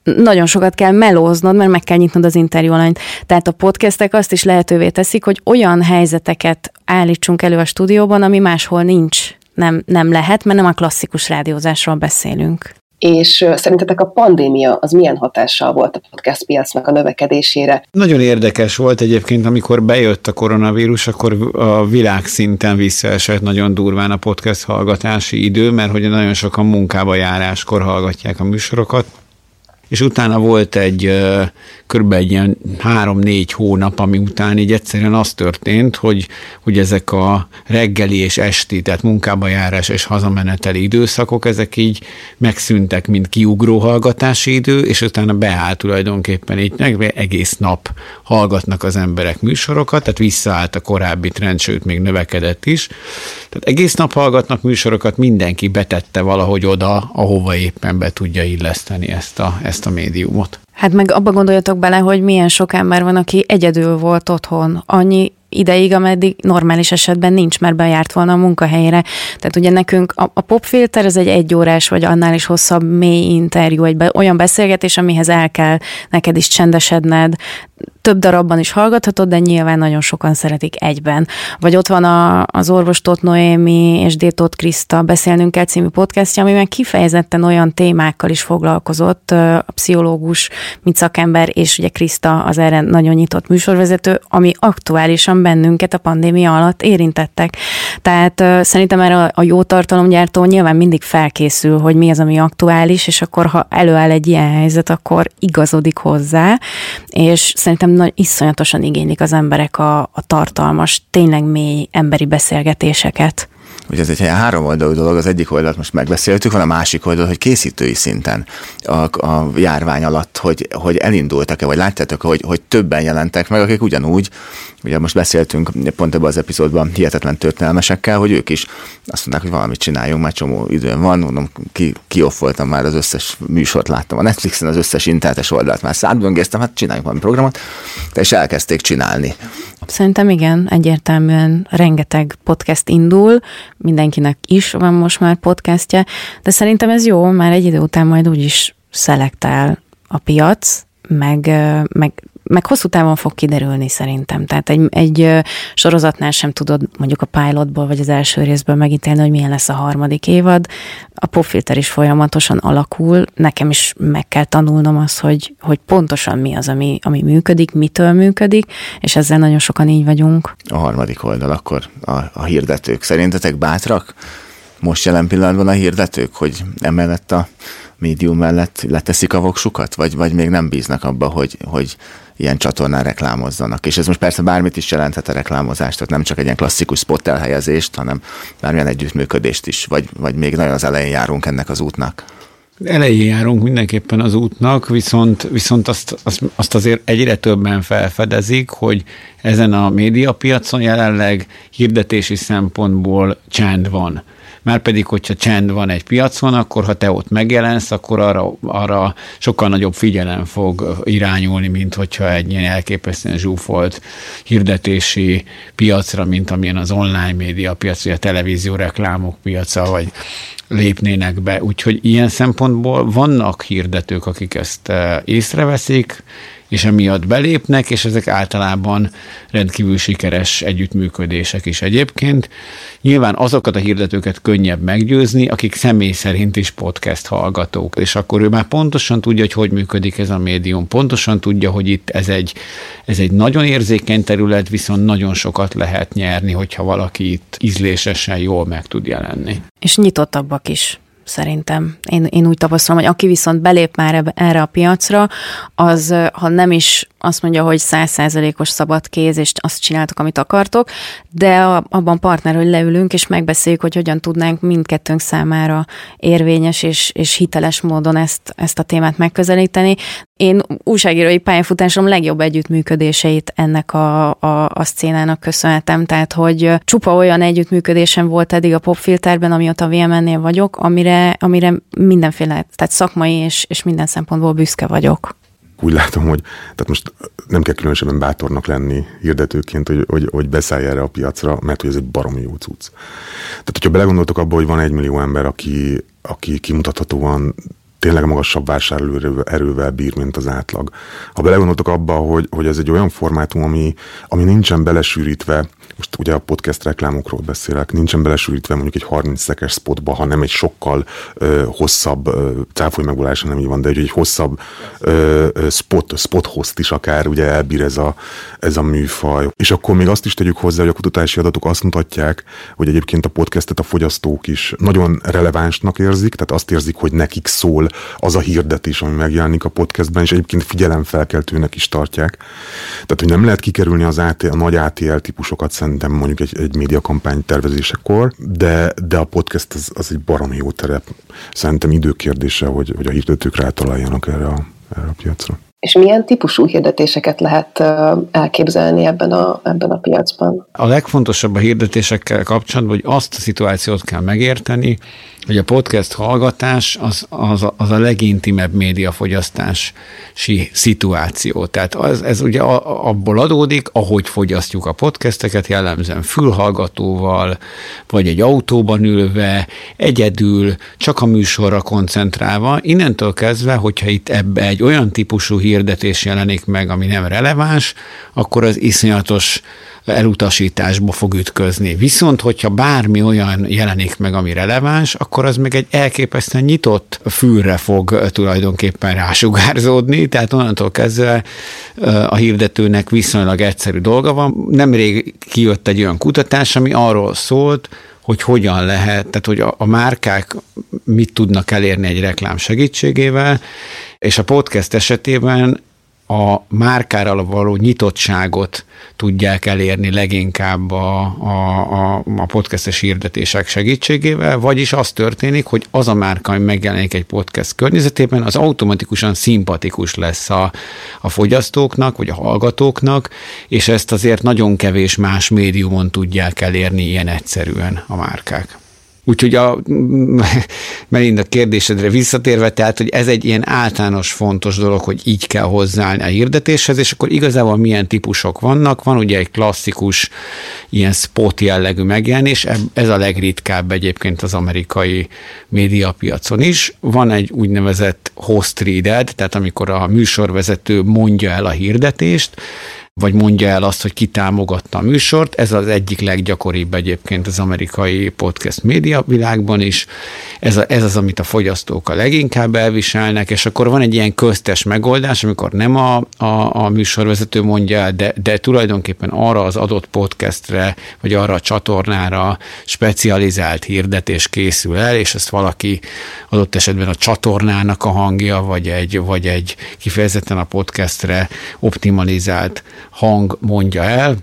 nagyon sokat kell melóznod, mert meg kell nyitnod az interjú alanyt. Tehát a podcastek azt is lehetővé teszik, hogy olyan helyzeteket állítsunk elő a stúdióban, ami máshol nincs. Nem, nem lehet, mert nem a klasszikus rádiózásról beszélünk és szerintetek a pandémia az milyen hatással volt a podcast piacnak a növekedésére? Nagyon érdekes volt egyébként, amikor bejött a koronavírus, akkor a világ szinten visszaesett nagyon durván a podcast hallgatási idő, mert hogy nagyon sokan munkába járáskor hallgatják a műsorokat, és utána volt egy kb. egy ilyen három-négy hónap, ami után így egyszerűen az történt, hogy, hogy ezek a reggeli és esti, tehát munkába járás és hazameneteli időszakok, ezek így megszűntek, mint kiugró hallgatási idő, és utána beállt tulajdonképpen így egész nap hallgatnak az emberek műsorokat, tehát visszaállt a korábbi trend, sőt még növekedett is. Tehát egész nap hallgatnak műsorokat, mindenki betette valahogy oda, ahova éppen be tudja illeszteni ezt a, ezt a médiumot. Hát meg abba gondoljatok bele, hogy milyen sok ember van, aki egyedül volt otthon. Annyi ideig, ameddig normális esetben nincs, mert bejárt volna a munkahelyére. Tehát ugye nekünk a, a popfilter ez egy egyórás, vagy annál is hosszabb mély interjú, egy be, olyan beszélgetés, amihez el kell neked is csendesedned, több darabban is hallgathatod, de nyilván nagyon sokan szeretik egyben. Vagy ott van a, az orvos Tóth Noémi és D. Tóth Kriszta Beszélnünk kell című podcastja, amiben kifejezetten olyan témákkal is foglalkozott a pszichológus, mint szakember, és ugye Kriszta az erre nagyon nyitott műsorvezető, ami aktuálisan bennünket a pandémia alatt érintettek. Tehát szerintem erre a jó tartalomgyártó nyilván mindig felkészül, hogy mi az, ami aktuális, és akkor ha előáll egy ilyen helyzet, akkor igazodik hozzá, és szerintem nagy, iszonyatosan igénylik az emberek a, a tartalmas, tényleg mély emberi beszélgetéseket. Ugye ez egy három oldalú dolog, az egyik oldalt most megbeszéltük, van a másik oldal, hogy készítői szinten a, a járvány alatt, hogy, hogy elindultak-e, vagy láttátok, hogy, hogy többen jelentek meg, akik ugyanúgy, ugye most beszéltünk pont ebben az epizódban hihetetlen történelmesekkel, hogy ők is azt mondták, hogy valamit csináljunk, már csomó időn van, mondom, ki, kioffoltam már az összes műsort, láttam a Netflixen, az összes internetes oldalt már szátböngésztem, hát csináljunk valami programot, és elkezdték csinálni. Szerintem igen, egyértelműen rengeteg podcast indul, mindenkinek is van most már podcastje, de szerintem ez jó, mert egy idő után majd úgyis szelektál a piac, meg, meg meg hosszú távon fog kiderülni szerintem. Tehát egy, egy sorozatnál sem tudod mondjuk a pilotból vagy az első részből megítélni, hogy milyen lesz a harmadik évad. A popfilter is folyamatosan alakul, nekem is meg kell tanulnom azt, hogy, hogy pontosan mi az, ami, ami működik, mitől működik, és ezzel nagyon sokan így vagyunk. A harmadik oldal akkor a, a hirdetők. Szerintetek bátrak? Most jelen pillanatban a hirdetők, hogy emellett a médium mellett leteszik a voksukat, vagy, vagy még nem bíznak abba, hogy, hogy ilyen csatornán reklámozzanak. És ez most persze bármit is jelenthet a reklámozást, tehát nem csak egy ilyen klasszikus spot elhelyezést, hanem bármilyen együttműködést is, vagy, vagy még nagyon az elején járunk ennek az útnak. elején járunk mindenképpen az útnak, viszont, viszont azt, azt, azt azért egyre többen felfedezik, hogy ezen a médiapiacon jelenleg hirdetési szempontból csend van. Márpedig, hogyha csend van egy piacon, akkor ha te ott megjelensz, akkor arra, arra sokkal nagyobb figyelem fog irányulni, mint hogyha egy ilyen elképesztően zsúfolt hirdetési piacra, mint amilyen az online média piac, vagy a televízió reklámok piaca, vagy lépnének be. Úgyhogy ilyen szempontból vannak hirdetők, akik ezt eh, észreveszik, és emiatt belépnek, és ezek általában rendkívül sikeres együttműködések is egyébként. Nyilván azokat a hirdetőket könnyebb meggyőzni, akik személy szerint is podcast hallgatók, és akkor ő már pontosan tudja, hogy hogy működik ez a médium, pontosan tudja, hogy itt ez egy, ez egy nagyon érzékeny terület, viszont nagyon sokat lehet nyerni, hogyha valaki itt ízlésesen jól meg tud jelenni. És nyitottabbak is szerintem. Én, én úgy tapasztalom, hogy aki viszont belép már erre a piacra, az ha nem is azt mondja, hogy százszázalékos szabad kéz, és azt csináltok, amit akartok, de abban partner, hogy leülünk, és megbeszéljük, hogy hogyan tudnánk mindkettőnk számára érvényes és, és hiteles módon ezt, ezt a témát megközelíteni. Én újságírói pályafutásom legjobb együttműködéseit ennek a, a, a szcénának köszönhetem, tehát hogy csupa olyan együttműködésem volt eddig a popfilterben, amióta VMN-nél vagyok, amire, amire mindenféle, tehát szakmai és, és minden szempontból büszke vagyok úgy látom, hogy tehát most nem kell különösebben bátornak lenni hirdetőként, hogy, hogy, hogy beszállj erre a piacra, mert hogy ez egy baromi jó cucc. Tehát, hogyha belegondoltok abba, hogy van egy millió ember, aki, aki kimutathatóan tényleg magasabb vásárlóerővel bír, mint az átlag. Ha belegondoltok abba, hogy, hogy ez egy olyan formátum, ami, ami nincsen belesűrítve most ugye a podcast reklámokról beszélek, nincsen belesűrítve mondjuk egy 30 szekes spotba, hanem egy sokkal ö, hosszabb, ö, megvolása nem így van, de egy, egy hosszabb ö, spot, spot host is akár ugye elbír ez a, ez a műfaj. És akkor még azt is tegyük hozzá, hogy a kutatási adatok azt mutatják, hogy egyébként a podcastet a fogyasztók is nagyon relevánsnak érzik, tehát azt érzik, hogy nekik szól az a hirdetés, ami megjelenik a podcastben, és egyébként figyelemfelkeltőnek is tartják. Tehát, hogy nem lehet kikerülni az AT, a nagy ATL típusokat szerintem mondjuk egy, egy médiakampány tervezésekor, de, de a podcast az, az egy baromi jó terep. Szerintem időkérdése, hogy, hogy a hirdetők rátaláljanak erre a, erre a piacra. És milyen típusú hirdetéseket lehet elképzelni ebben a, ebben a piacban? A legfontosabb a hirdetésekkel kapcsolatban, hogy azt a szituációt kell megérteni, hogy a podcast hallgatás az, az, a, az a legintimebb médiafogyasztási szituáció. Tehát az, ez ugye abból adódik, ahogy fogyasztjuk a podcasteket, jellemzően fülhallgatóval, vagy egy autóban ülve, egyedül, csak a műsorra koncentrálva. Innentől kezdve, hogyha itt ebbe egy olyan típusú hirdetés jelenik meg, ami nem releváns, akkor az iszonyatos elutasításba fog ütközni. Viszont, hogyha bármi olyan jelenik meg, ami releváns, akkor az meg egy elképesztően nyitott fűre fog tulajdonképpen rásugárzódni, tehát onnantól kezdve a hirdetőnek viszonylag egyszerű dolga van. Nemrég kijött egy olyan kutatás, ami arról szólt, hogy hogyan lehet, tehát hogy a, a márkák mit tudnak elérni egy reklám segítségével, és a podcast esetében a márkára való nyitottságot tudják elérni leginkább a, a, a, a podcastes hirdetések segítségével, vagyis az történik, hogy az a márka, ami megjelenik egy podcast környezetében, az automatikusan szimpatikus lesz a, a fogyasztóknak, vagy a hallgatóknak, és ezt azért nagyon kevés más médiumon tudják elérni ilyen egyszerűen a márkák. Úgyhogy a Melinda kérdésedre visszatérve, tehát, hogy ez egy ilyen általános fontos dolog, hogy így kell hozzáállni a hirdetéshez, és akkor igazából milyen típusok vannak. Van ugye egy klasszikus ilyen spot jellegű megjelenés, ez a legritkább egyébként az amerikai médiapiacon is. Van egy úgynevezett host readed, tehát amikor a műsorvezető mondja el a hirdetést, vagy mondja el azt, hogy ki támogatta a műsort. Ez az egyik leggyakoribb egyébként az amerikai podcast média világban is. Ez, a, ez az, amit a fogyasztók a leginkább elviselnek, és akkor van egy ilyen köztes megoldás, amikor nem a, a, a műsorvezető mondja el, de, de tulajdonképpen arra az adott podcastre, vagy arra a csatornára specializált hirdetés készül el, és ezt valaki adott esetben a csatornának a hangja, vagy egy, vagy egy kifejezetten a podcastre optimalizált hang mondja el,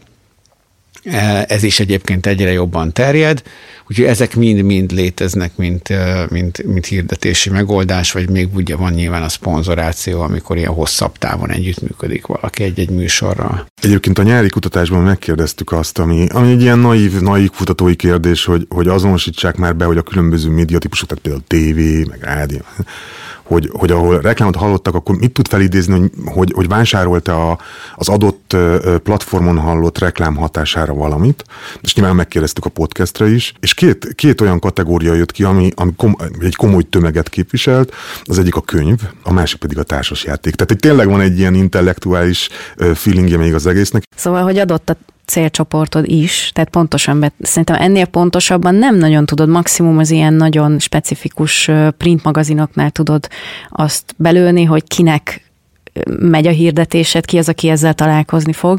e, ez is egyébként egyre jobban terjed. Úgyhogy ezek mind-mind léteznek, mint, mint, mint hirdetési megoldás, vagy még ugye van nyilván a szponzoráció, amikor ilyen hosszabb távon együttműködik valaki egy-egy műsorral. Egyébként a nyári kutatásban megkérdeztük azt, ami, ami egy ilyen naív, naív kutatói kérdés, hogy, hogy azonosítsák már be, hogy a különböző médiatípusok, tehát például tévé, meg rádió, hogy, hogy ahol reklámot hallottak, akkor mit tud felidézni, hogy, hogy, hogy vásárolta a, az adott platformon hallott reklám hatására valamit, és nyilván megkérdeztük a podcastra is, és két, két olyan kategória jött ki, ami, ami kom, egy komoly tömeget képviselt, az egyik a könyv, a másik pedig a társasjáték. Tehát itt tényleg van egy ilyen intellektuális feelingje még az egésznek. Szóval, hogy adott a célcsoportod is, tehát pontosan, szerintem ennél pontosabban nem nagyon tudod, maximum az ilyen nagyon specifikus print magazinoknál tudod azt belőni, hogy kinek megy a hirdetésed, ki az, aki ezzel találkozni fog,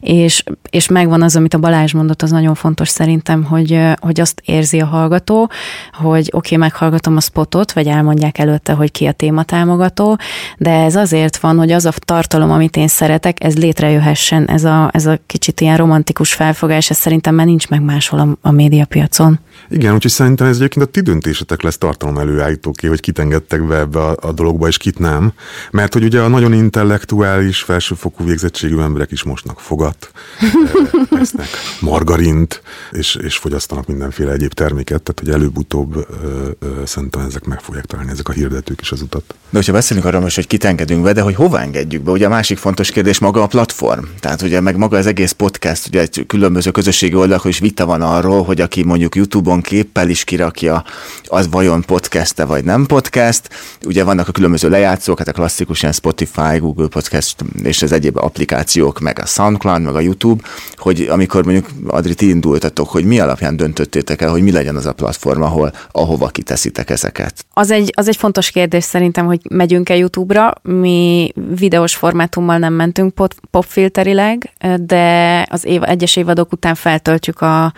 és, és megvan az, amit a Balázs mondott, az nagyon fontos szerintem, hogy, hogy azt érzi a hallgató, hogy oké, okay, meghallgatom a spotot, vagy elmondják előtte, hogy ki a téma támogató, de ez azért van, hogy az a tartalom, amit én szeretek, ez létrejöhessen, ez a, ez a kicsit ilyen romantikus felfogás, ez szerintem már nincs meg máshol a, a médiapiacon. Igen, úgyhogy szerintem ez egyébként a ti döntésetek lesz tartalom előállítóké, hogy kit engedtek be ebbe a, a dologba, és kit nem. Mert hogy ugye a nagyon intellektuális, felsőfokú végzettségű emberek is mosnak fogat, eh, esznek margarint, és, és fogyasztanak mindenféle egyéb terméket, tehát hogy előbb-utóbb ö, ö, szerintem ezek meg fogják találni, ezek a hirdetők is az utat. De hogyha beszélünk arról most, hogy kit engedünk be, de hogy hova engedjük be, ugye a másik fontos kérdés maga a platform. Tehát ugye meg maga az egész podcast, ugye egy különböző közösségi oldalakon is vita van arról, hogy aki mondjuk YouTube-on képpel is kirakja, az vajon podcast-e vagy nem podcast. Ugye vannak a különböző lejátszók, hát a klasszikus ilyen Spotify, Google Podcast és az egyéb applikációk, meg a SoundCloud, meg a YouTube, hogy amikor mondjuk Adri, ti indultatok, hogy mi alapján döntöttétek el, hogy mi legyen az a platform, ahol, ahova kiteszitek ezeket? Az egy, az egy fontos kérdés szerintem, hogy megyünk-e YouTube-ra. Mi videós formátummal nem mentünk pop, popfilterileg, de az év, egyes évadok után feltöltjük a,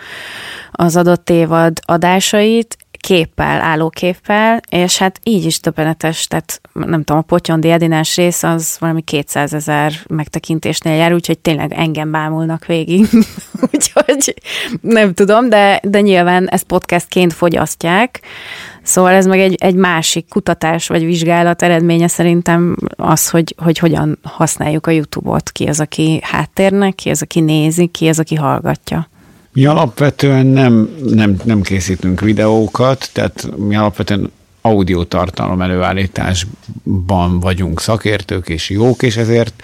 az adott évad adásait, képpel, állóképpel, és hát így is többenetes, tehát nem tudom, a Potyondi Edinás rész az valami 200 ezer megtekintésnél jár, úgyhogy tényleg engem bámulnak végig. úgyhogy nem tudom, de, de nyilván ezt podcastként fogyasztják, Szóval ez meg egy, egy másik kutatás vagy vizsgálat eredménye szerintem az, hogy, hogy hogyan használjuk a YouTube-ot, ki az, aki háttérnek, ki az, aki nézi, ki az, aki hallgatja. Mi alapvetően nem, nem, nem készítünk videókat, tehát mi alapvetően audiotartalom előállításban vagyunk szakértők és jók, és ezért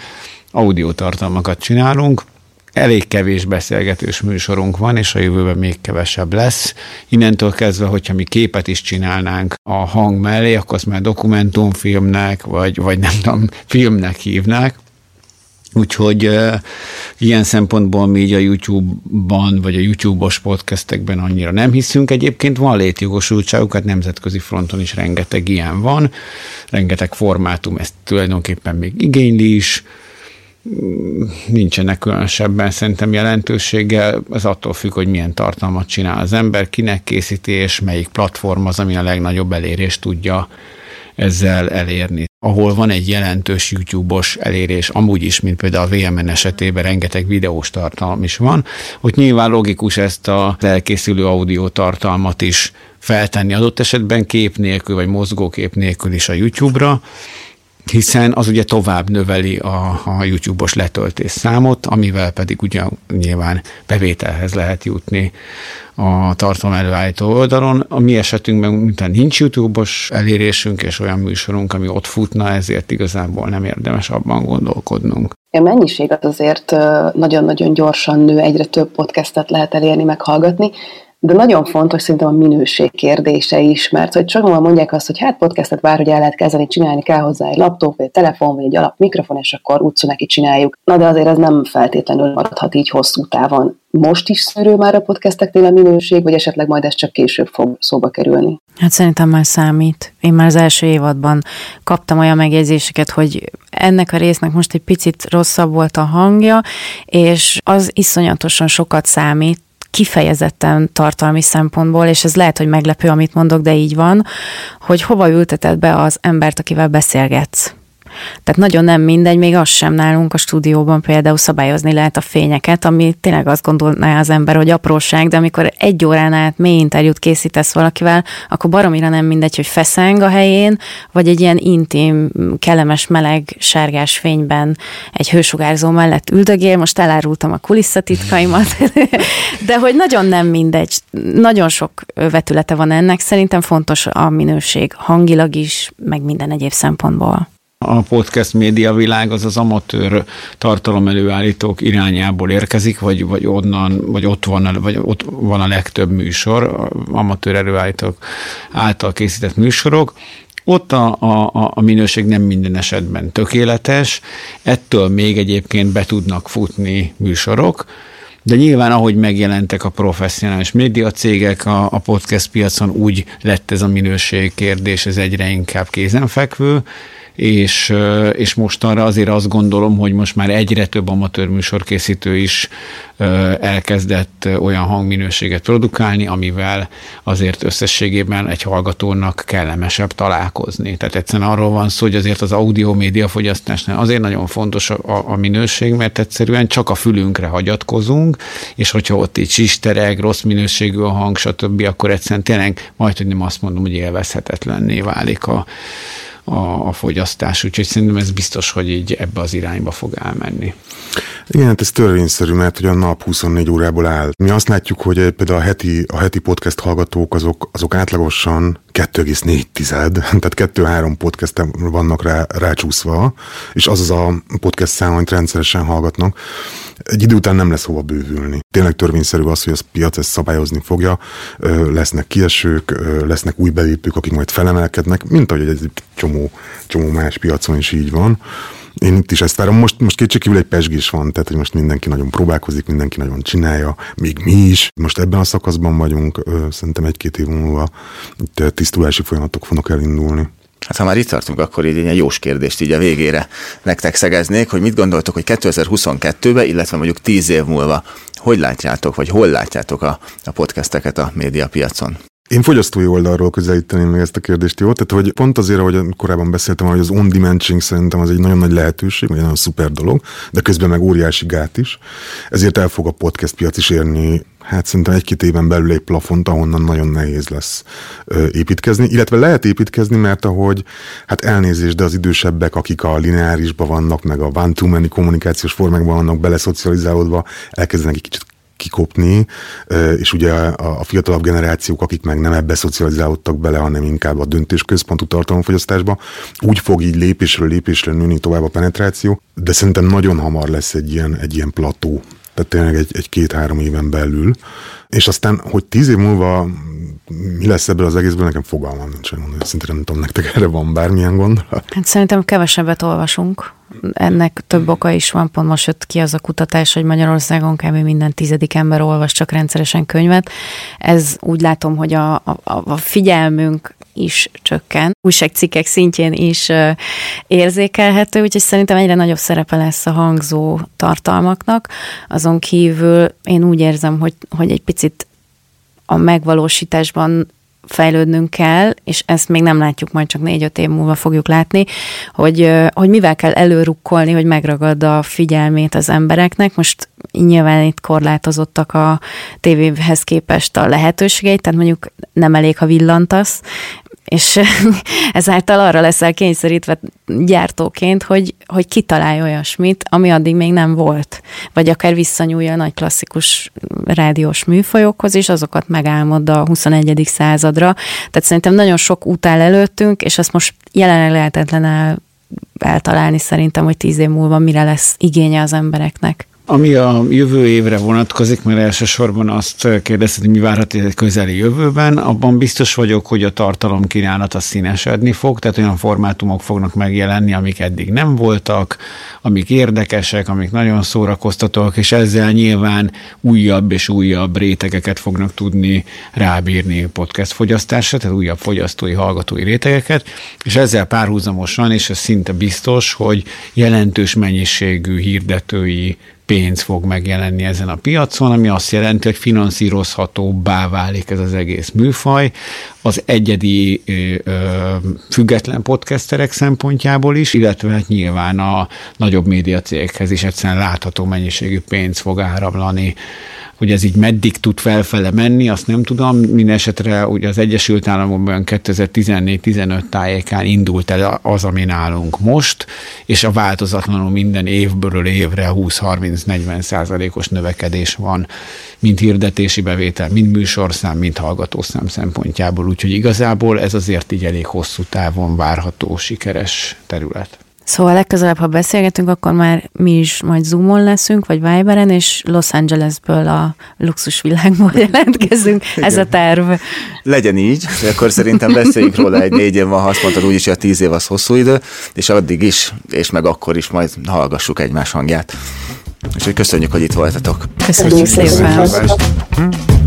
audiotartalmakat csinálunk. Elég kevés beszélgetős műsorunk van, és a jövőben még kevesebb lesz. Innentől kezdve, hogyha mi képet is csinálnánk a hang mellé, akkor azt már dokumentumfilmnek, vagy, vagy nem tudom, filmnek hívnák. Úgyhogy e, ilyen szempontból mi így a YouTube-ban, vagy a YouTube-os podcastekben annyira nem hiszünk. Egyébként van létjogosultságukat, nemzetközi fronton is rengeteg ilyen van, rengeteg formátum ezt tulajdonképpen még igényli is, nincsenek különösebben szerintem jelentőséggel, ez attól függ, hogy milyen tartalmat csinál az ember, kinek készíti, és melyik platform az, ami a legnagyobb elérést tudja ezzel elérni. Ahol van egy jelentős YouTube-os elérés, amúgy is, mint például a VMN esetében rengeteg videós tartalom is van, hogy nyilván logikus ezt a elkészülő audio tartalmat is feltenni adott esetben kép nélkül, vagy mozgókép nélkül is a YouTube-ra, hiszen az ugye tovább növeli a, a YouTube-os letöltés számot, amivel pedig ugye nyilván bevételhez lehet jutni a tartalom előállító oldalon. A mi esetünkben, mint nincs YouTube-os elérésünk és olyan műsorunk, ami ott futna, ezért igazából nem érdemes abban gondolkodnunk. A mennyiség az azért nagyon-nagyon gyorsan nő, egyre több podcastet lehet elérni, meghallgatni, de nagyon fontos szerintem a minőség kérdése is, mert hogy sokan mondják azt, hogy hát podcastet bárhogy el lehet kezdeni, csinálni kell hozzá egy laptop, vagy egy telefon, vagy egy alap mikrofon, és akkor úgy neki csináljuk. Na de azért ez nem feltétlenül maradhat így hosszú távon. Most is szűrő már a podcasteknél a minőség, vagy esetleg majd ez csak később fog szóba kerülni? Hát szerintem már számít. Én már az első évadban kaptam olyan megjegyzéseket, hogy ennek a résznek most egy picit rosszabb volt a hangja, és az iszonyatosan sokat számít, kifejezetten tartalmi szempontból, és ez lehet, hogy meglepő, amit mondok, de így van, hogy hova ülteted be az embert, akivel beszélgetsz. Tehát nagyon nem mindegy, még az sem nálunk a stúdióban például szabályozni lehet a fényeket, ami tényleg azt gondolná az ember, hogy apróság, de amikor egy órán át mély interjút készítesz valakivel, akkor baromira nem mindegy, hogy feszeng a helyén, vagy egy ilyen intim, kellemes, meleg, sárgás fényben egy hősugárzó mellett üldögél, most elárultam a kulisszatitkaimat, de hogy nagyon nem mindegy, nagyon sok vetülete van ennek, szerintem fontos a minőség hangilag is, meg minden egyéb szempontból. A podcast média világ az az amatőr tartalom előállítók irányából érkezik, vagy, vagy onnan, vagy ott van, vagy ott van a legtöbb műsor, amatőr előállítók által készített műsorok, ott a, a, a minőség nem minden esetben tökéletes, ettől még egyébként be tudnak futni műsorok, de nyilván, ahogy megjelentek a professzionális médiacégek a, a podcast piacon, úgy lett ez a minőség kérdés, ez egyre inkább kézenfekvő, és, és mostanra azért azt gondolom, hogy most már egyre több amatőr műsorkészítő is elkezdett olyan hangminőséget produkálni, amivel azért összességében egy hallgatónak kellemesebb találkozni. Tehát egyszerűen arról van szó, hogy azért az audio média fogyasztásnál azért nagyon fontos a, a minőség, mert egyszerűen csak a fülünkre hagyatkozunk, és hogyha ott így sistereg, rossz minőségű a hang, stb., akkor egyszerűen tényleg majd, hogy nem azt mondom, hogy élvezhetetlenné válik a, a, a fogyasztás, úgyhogy szerintem ez biztos, hogy így ebbe az irányba fog elmenni. Igen, hát ez törvényszerű, mert hogy a nap 24 órából áll. Mi azt látjuk, hogy például a heti, a heti podcast hallgatók azok, azok átlagosan 2,4 tized, tehát 2-3 podcast vannak rá, rácsúszva, és az az a podcast szám, amit rendszeresen hallgatnak. Egy idő után nem lesz hova bővülni. Tényleg törvényszerű az, hogy a piac ezt szabályozni fogja, lesznek kiesők, lesznek új belépők, akik majd felemelkednek, mint ahogy egy csomó, csomó más piacon is így van. Én itt is ezt várom. Most, most kétségkívül egy pesgés van, tehát hogy most mindenki nagyon próbálkozik, mindenki nagyon csinálja, még mi is. Most ebben a szakaszban vagyunk, szerintem egy-két év múlva itt tisztulási folyamatok fognak elindulni. Hát ha már itt tartunk, akkor így egy jós kérdést így a végére nektek szegeznék, hogy mit gondoltok, hogy 2022-ben, illetve mondjuk 10 év múlva hogy látjátok, vagy hol látjátok a, a podcasteket a médiapiacon? Én fogyasztói oldalról közelíteném meg ezt a kérdést, jó? Tehát, hogy pont azért, ahogy korábban beszéltem, hogy az on-dimensioning szerintem az egy nagyon nagy lehetőség, egy nagyon szuper dolog, de közben meg óriási gát is. Ezért el fog a podcast piac is érni hát szerintem egy-két éven belül egy plafont, ahonnan nagyon nehéz lesz építkezni, illetve lehet építkezni, mert ahogy, hát elnézést, de az idősebbek, akik a lineárisban vannak, meg a one-to-many kommunikációs formákban vannak beleszocializálódva, elkezdenek egy kicsit kikopni, és ugye a fiatalabb generációk, akik meg nem ebbe szocializálódtak bele, hanem inkább a döntésközpontú tartalomfogyasztásba, úgy fog így lépésről lépésre nőni tovább a penetráció, de szerintem nagyon hamar lesz egy ilyen, egy ilyen plató, tehát tényleg egy, egy két-három éven belül, és aztán, hogy tíz év múlva mi lesz ebből az egészből, nekem fogalmam nincs, hogy szinte nem tudom, nektek erre van bármilyen gondolat? Hát szerintem kevesebbet olvasunk. Ennek több oka is van, pont most jött ki az a kutatás, hogy Magyarországon kb. minden tizedik ember olvas csak rendszeresen könyvet. Ez úgy látom, hogy a, a, a figyelmünk is csökken. Újságcikkek szintjén is érzékelhető, úgyhogy szerintem egyre nagyobb szerepe lesz a hangzó tartalmaknak. Azon kívül én úgy érzem, hogy, hogy egy picit a megvalósításban fejlődnünk kell, és ezt még nem látjuk, majd csak négy-öt év múlva fogjuk látni, hogy, hogy mivel kell előrukkolni, hogy megragad a figyelmét az embereknek. Most nyilván itt korlátozottak a tévéhez képest a lehetőségeit, tehát mondjuk nem elég, ha villantasz, és ezáltal arra leszel kényszerítve gyártóként, hogy, hogy kitalálj olyasmit, ami addig még nem volt. Vagy akár visszanyúlja a nagy klasszikus rádiós műfajokhoz, és azokat megálmod a 21. századra. Tehát szerintem nagyon sok út áll előttünk, és azt most jelenleg lehetetlen el, eltalálni szerintem, hogy tíz év múlva mire lesz igénye az embereknek. Ami a jövő évre vonatkozik, mert elsősorban azt kérdezted, hogy mi várhat egy közeli jövőben, abban biztos vagyok, hogy a tartalom kínálata színesedni fog, tehát olyan formátumok fognak megjelenni, amik eddig nem voltak, amik érdekesek, amik nagyon szórakoztatóak, és ezzel nyilván újabb és újabb rétegeket fognak tudni rábírni podcast fogyasztásra, tehát újabb fogyasztói, hallgatói rétegeket, és ezzel párhuzamosan, és ez szinte biztos, hogy jelentős mennyiségű hirdetői pénz fog megjelenni ezen a piacon, ami azt jelenti, hogy finanszírozhatóbbá válik ez az egész műfaj, az egyedi ö, független podcasterek szempontjából is, illetve hát nyilván a nagyobb médiacégekhez is egyszerűen látható mennyiségű pénz fog áramlani hogy ez így meddig tud felfele menni, azt nem tudom. Minden esetre ugye az Egyesült Államokban 2014-15 tájékán indult el az, ami nálunk most, és a változatlanul minden évből évre 20-30-40 százalékos növekedés van, mind hirdetési bevétel, mind műsorszám, mind hallgatószám szempontjából. Úgyhogy igazából ez azért így elég hosszú távon várható sikeres terület. Szóval legközelebb, ha beszélgetünk, akkor már mi is majd Zoomon leszünk, vagy Viberen, és Los Angelesből a luxusvilágból jelentkezünk. Ez a terv. Legyen így, akkor szerintem beszéljünk róla egy négy év van, ha azt mondtad úgyis, hogy a tíz év az hosszú idő, és addig is, és meg akkor is majd hallgassuk egymás hangját. És hogy köszönjük, hogy itt voltatok. Köszönjük, köszönjük szépen. szépen.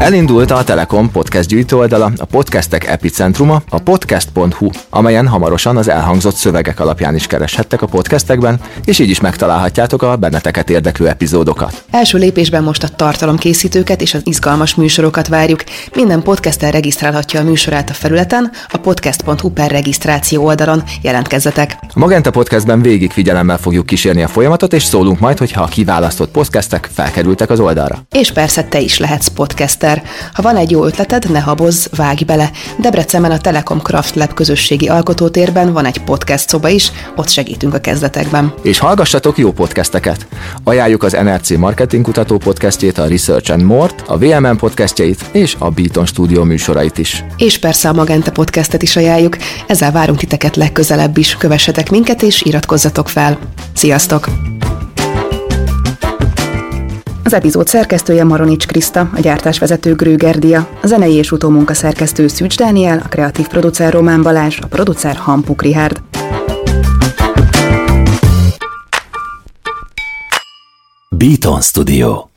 Elindult a Telekom podcast gyűjtő oldala, a podcastek epicentruma, a podcast.hu, amelyen hamarosan az elhangzott szövegek alapján is kereshettek a podcastekben, és így is megtalálhatjátok a benneteket érdeklő epizódokat. Első lépésben most a tartalomkészítőket és az izgalmas műsorokat várjuk. Minden podcaster regisztrálhatja a műsorát a felületen, a podcast.hu per regisztráció oldalon. Jelentkezzetek! A Magenta Podcastben végig figyelemmel fogjuk kísérni a folyamatot, és szólunk majd, hogyha a kiválasztott podcastek felkerültek az oldalra. És persze te is lehetsz podcaster Péter. Ha van egy jó ötleted, ne habozz, vágj bele. Debrecenben a Telekom Craft Lab közösségi alkotótérben van egy podcast szoba is, ott segítünk a kezdetekben. És hallgassatok jó podcasteket! Ajánljuk az NRC Marketing Kutató podcastjét, a Research and More-t, a VMN podcastjait és a Beaton Studio műsorait is. És persze a Magenta podcastet is ajánljuk. Ezzel várunk titeket legközelebb is. Kövessetek minket és iratkozzatok fel. Sziasztok! Az epizód szerkesztője Maronics Kriszta, a gyártásvezető Grüger Dia, a zenei és utómunka szerkesztő Szűcs Dániel, a kreatív producer Román Balázs, a producer Hampuk Rihárd. Beaton Studio